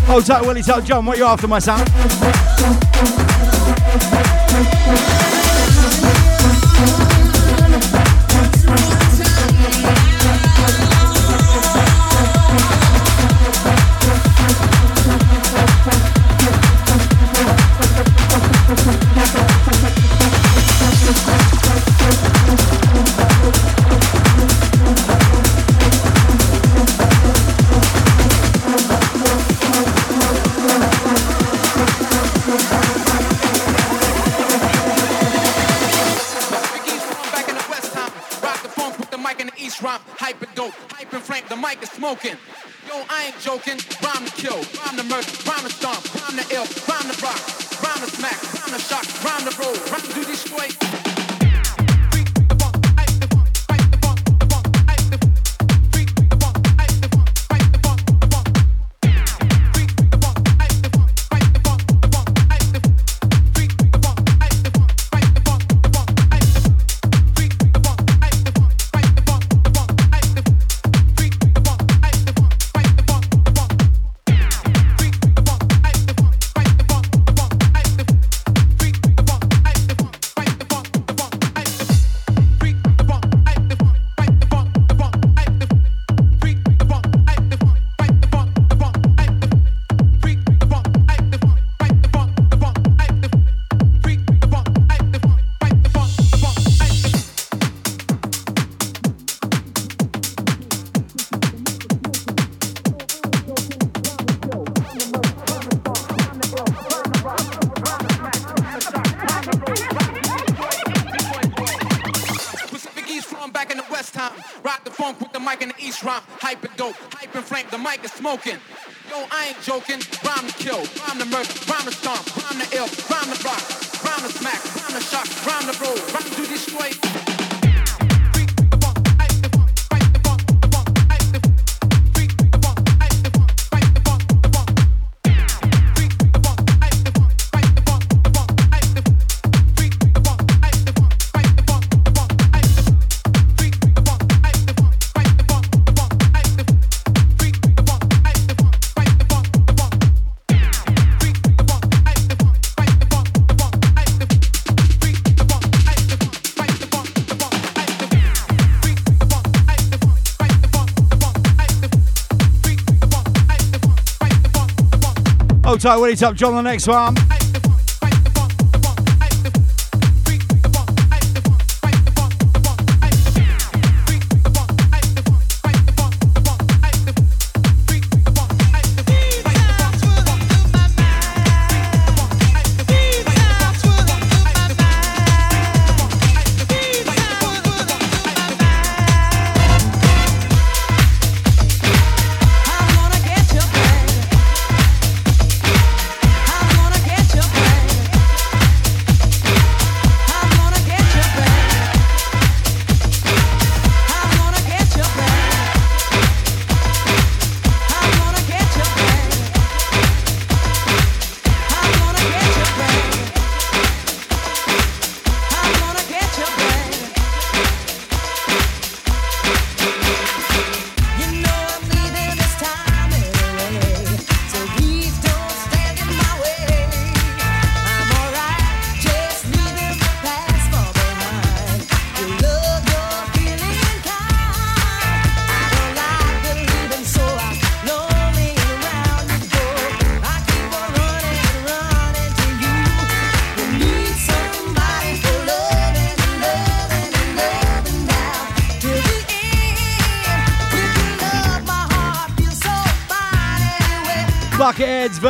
Oh, tight Willie, tight John, what you after, my son? So, tight, Willie Top. John, the next one.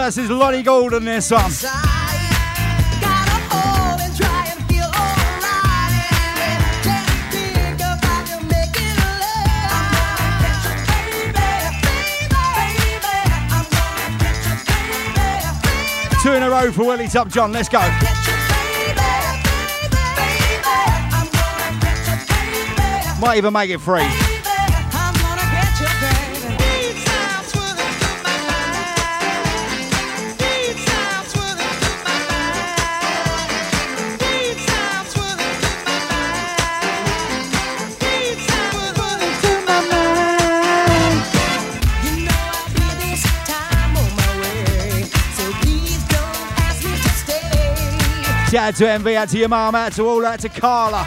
Versus Lonnie Golden this one. Two in a row for Willie Top John. Let's go. Might even make it free. Out to MV, out to your mum, out to all, out to Carla.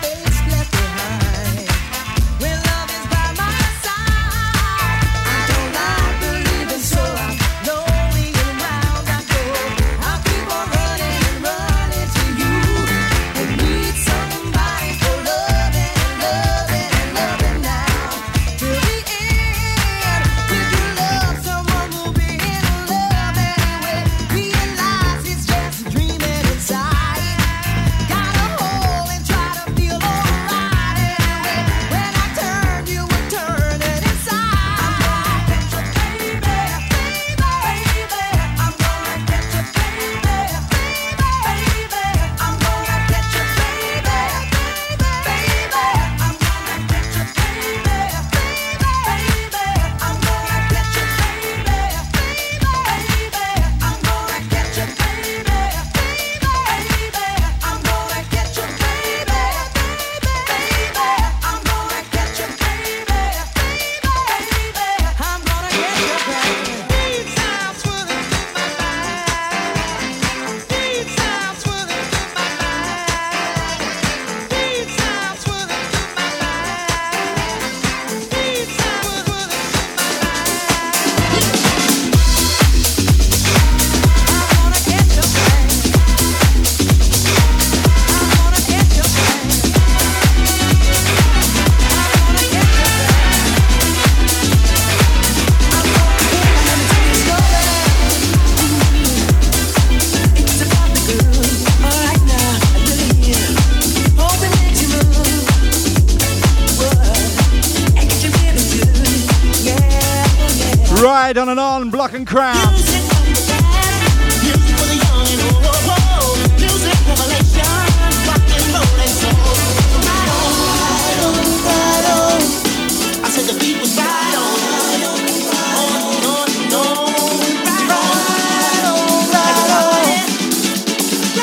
And crown.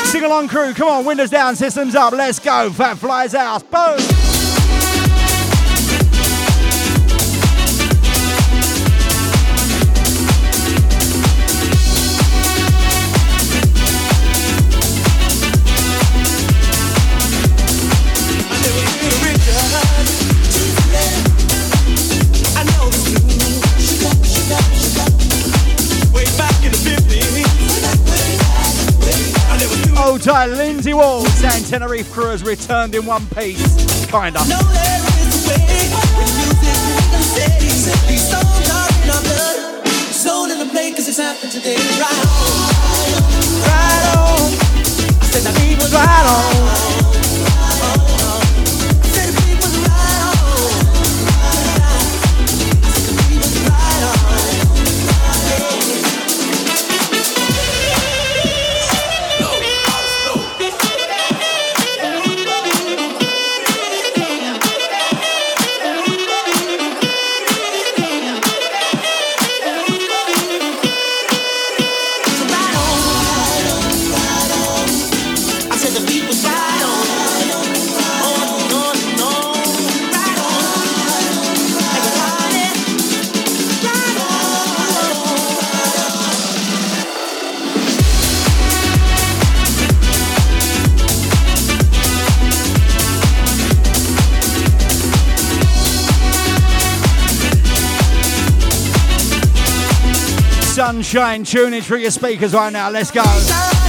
Sing along crew, come on, windows down, systems up, let's go. Fat Fly's house, boom. Tight Lindsay Wall saying Tenerife crew has returned in one piece. Kinda. Play cause it's happened today. Right on. Right on. I said beat was right on. Sunshine tuning through your speakers right now. Let's go.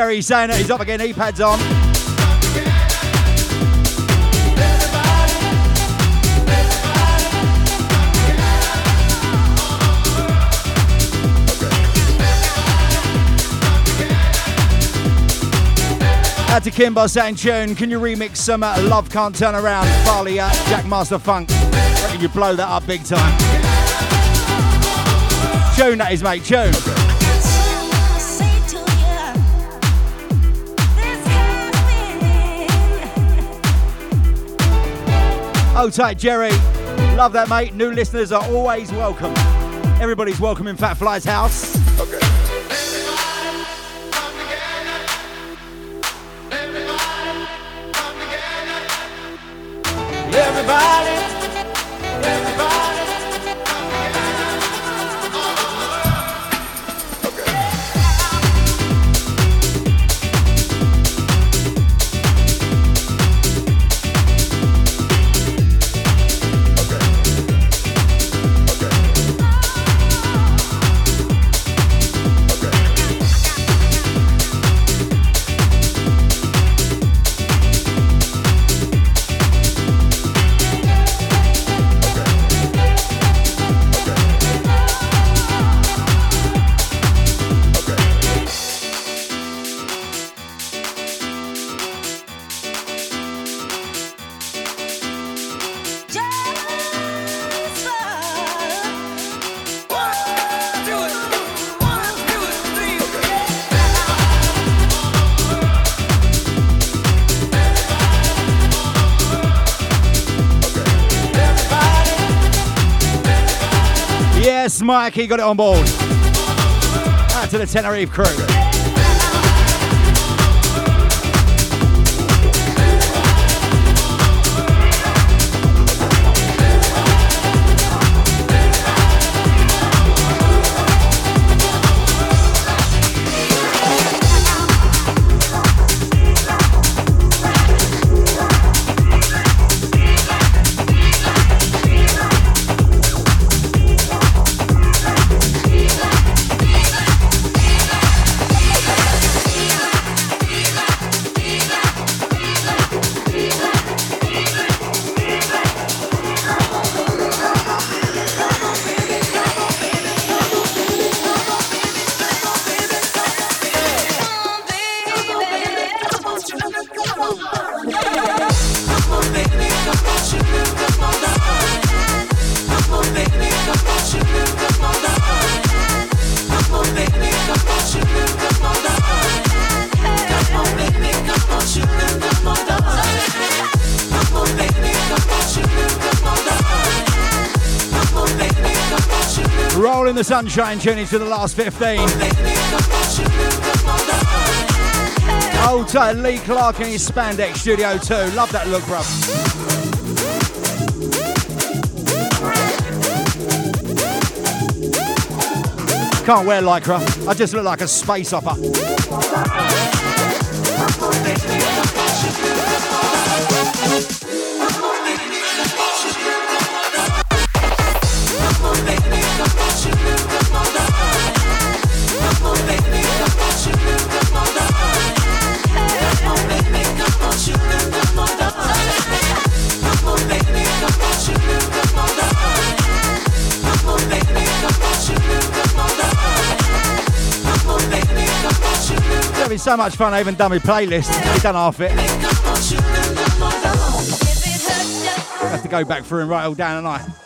Jerry saying that he's up again, e pads on. Out to Kimbo saying, Tune, can you remix some uh, Love Can't Turn Around, Farley, uh, Jackmaster Funk? Reckon you blow that up big time. Tune that is, mate, tune. Oh, tight, Jerry. Love that, mate. New listeners are always welcome. Everybody's welcome in Fat Fly's house. Yes, Mikey got it on board. Out to the Tenerife crew. Sunshine tuning to the last 15. Hold tight, Lee Clark in his Spandex Studio 2. Love that look, bruv. Can't wear lycra. I just look like a space hopper. So much fun, I haven't done my playlist. We've done half it. I have to go back through and write all down tonight.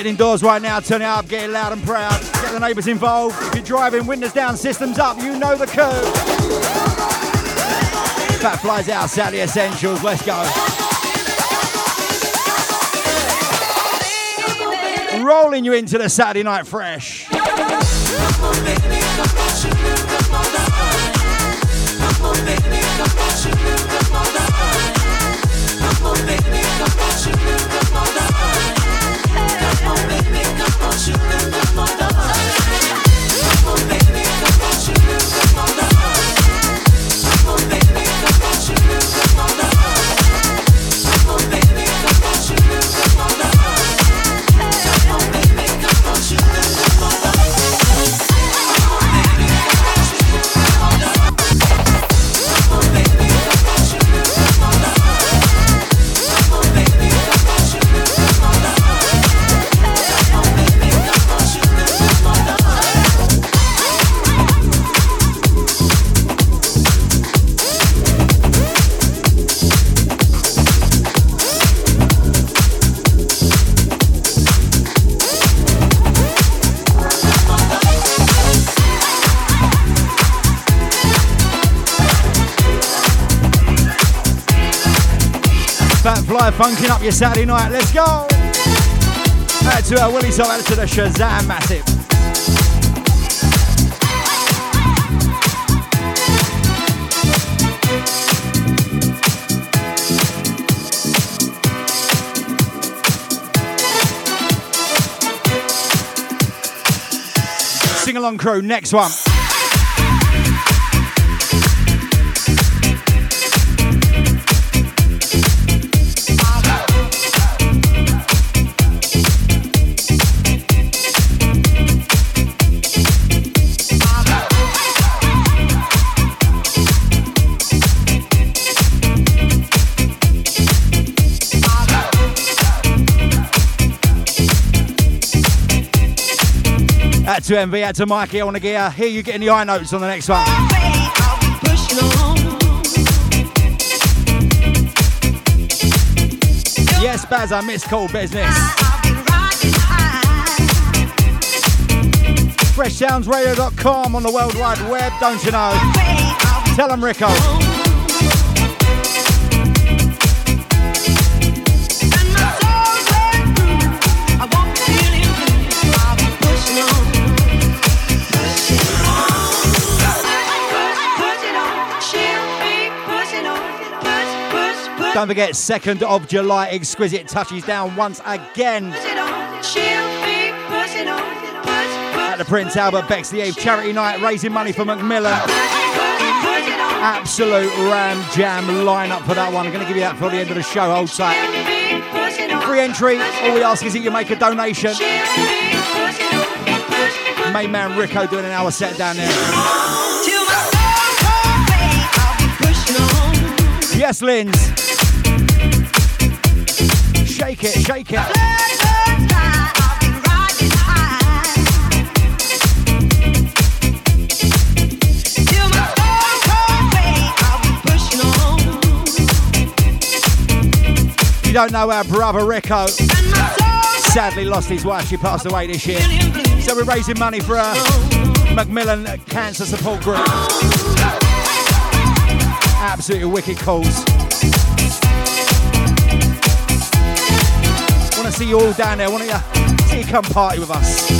Sitting indoors right now, turn it up, get it loud and proud. Get the neighbours involved. If you're driving, windows down, systems up, you know the curve. Fat flies out, Saturday Essentials, let's go. Rolling you into the Saturday Night Fresh. Fat Funking up your Saturday night. Let's go. Out to uh, our Willie Top, out to the Shazam Massive. Sing along crew, next one. Out to MV, out to Mikey. Uh, hear you getting the eye notes on the next one. Yes, Baz, I miss cool business. FreshSoundsRadio.com on the World Wide Web, don't you know? Tell them, Rico. Don't forget, 2nd of July, Exquisite touches down once again. At the Prince Albert Bexleyheath Charity Night, raising money for Macmillan. Absolute ram jam lineup for that one. I'm going to give you that for the end of the show. Hold tight. Free entry. All we ask is that you make a donation. Main man Rico doing an hour set down there. Yes, Linz. Shake it, shake it. You don't know our brother Rico. Sadly lost his wife. She passed away this year. So we're raising money for a Macmillan Cancer Support Group. Absolutely wicked cause. See you all down there. Want to see you come party with us.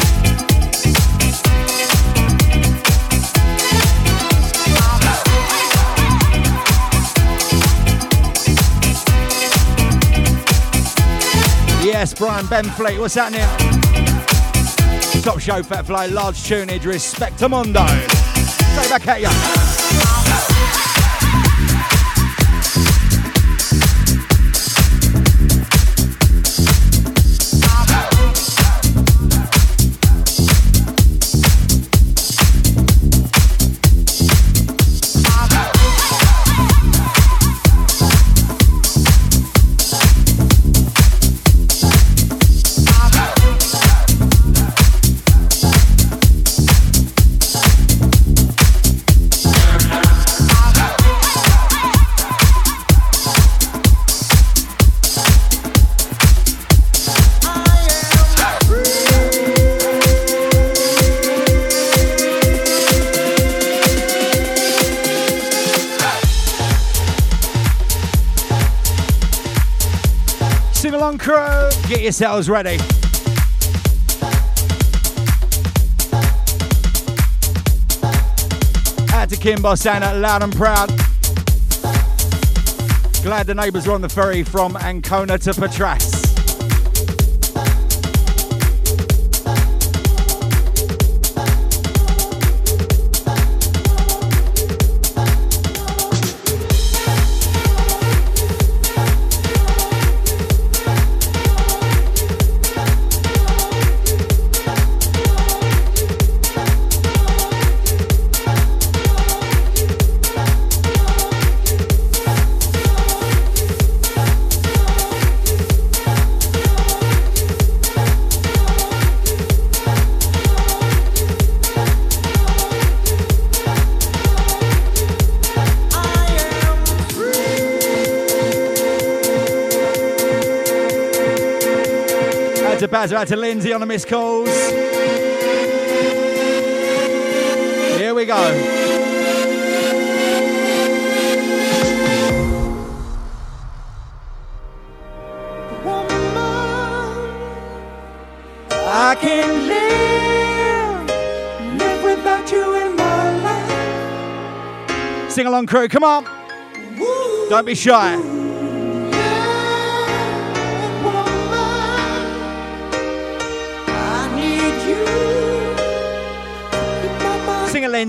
Yes, Brian Benfleet, what's happening? Top show, Fat Fly, large tunage, respectamundo. Straight back at ya. Yourselves ready. Add to Kimbo saying that loud and proud. Glad the neighbours were on the ferry from Ancona to Patras. Out to out to Lindsay on the missed calls. Here we go. I can live, live without you in my life. Sing along, crew, come on. Don't be shy.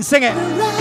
Sing it.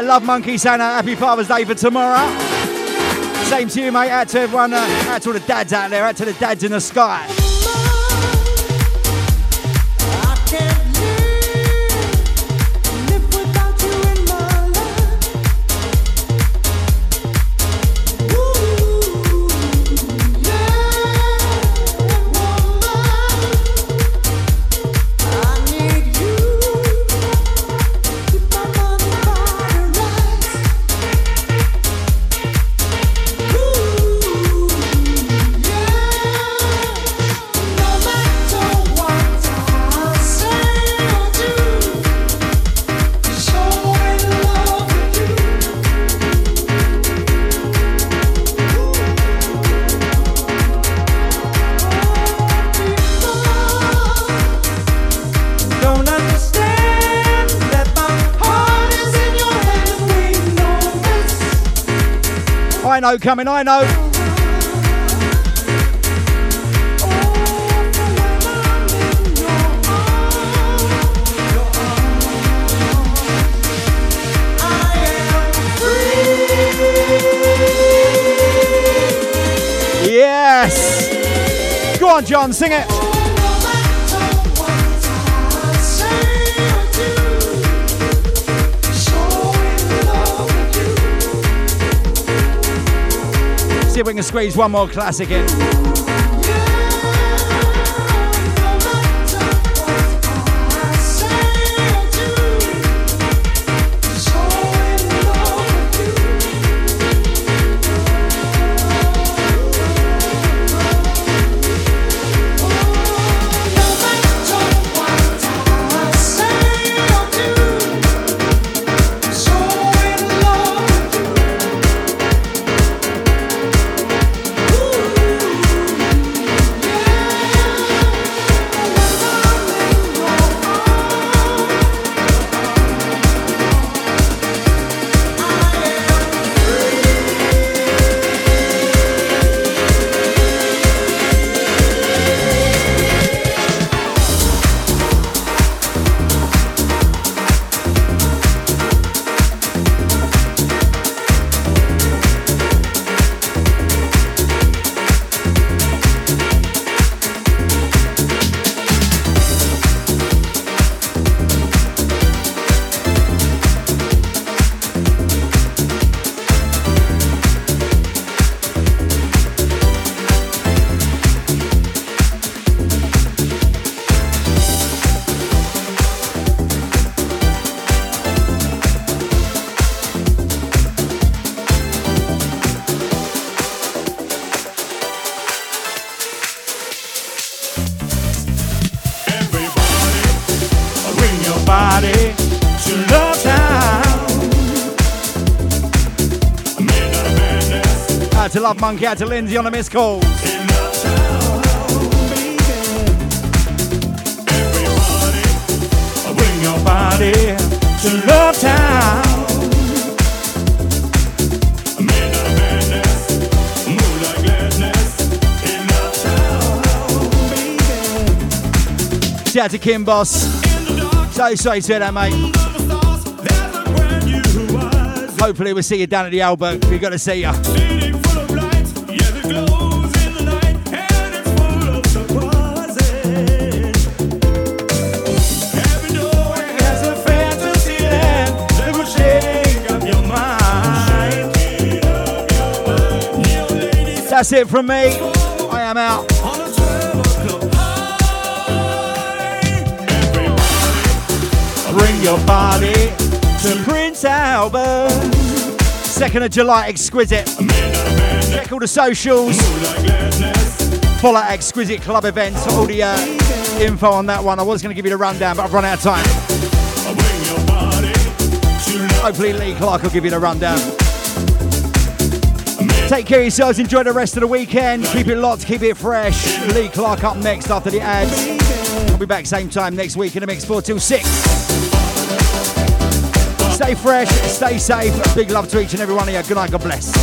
Tight, love monkey, saying uh, happy Father's Day for tomorrow. Same to you, mate. Out to everyone, uh, out to all the dads out there, out to the dads in the sky. Know coming, I know. Yes! Go on, John, sing it. See if we can squeeze one more classic in. Love Monkey, out to Lindsay on the missed calls. Bring your body to Love Town. Shout out to Kim Boss. So sorry to hear that, mate. Hopefully, we'll see you down at the Albert. We've got to see you. That's it from me. I am out. Bring your body to Prince Albert. 2nd of July, exquisite. Check all the socials. Follow Exquisite Club events all the uh, info on that one. I was going to give you the rundown, but I've run out of time. Hopefully, Lee Clark will give you the rundown. Take care of yourselves. Enjoy the rest of the weekend. Keep it locked. Keep it fresh. Lee Clark up next after the ads. I'll be back same time next week in the mix 4 till 6. Stay fresh. Stay safe. Big love to each and every one of you. Good night. God bless.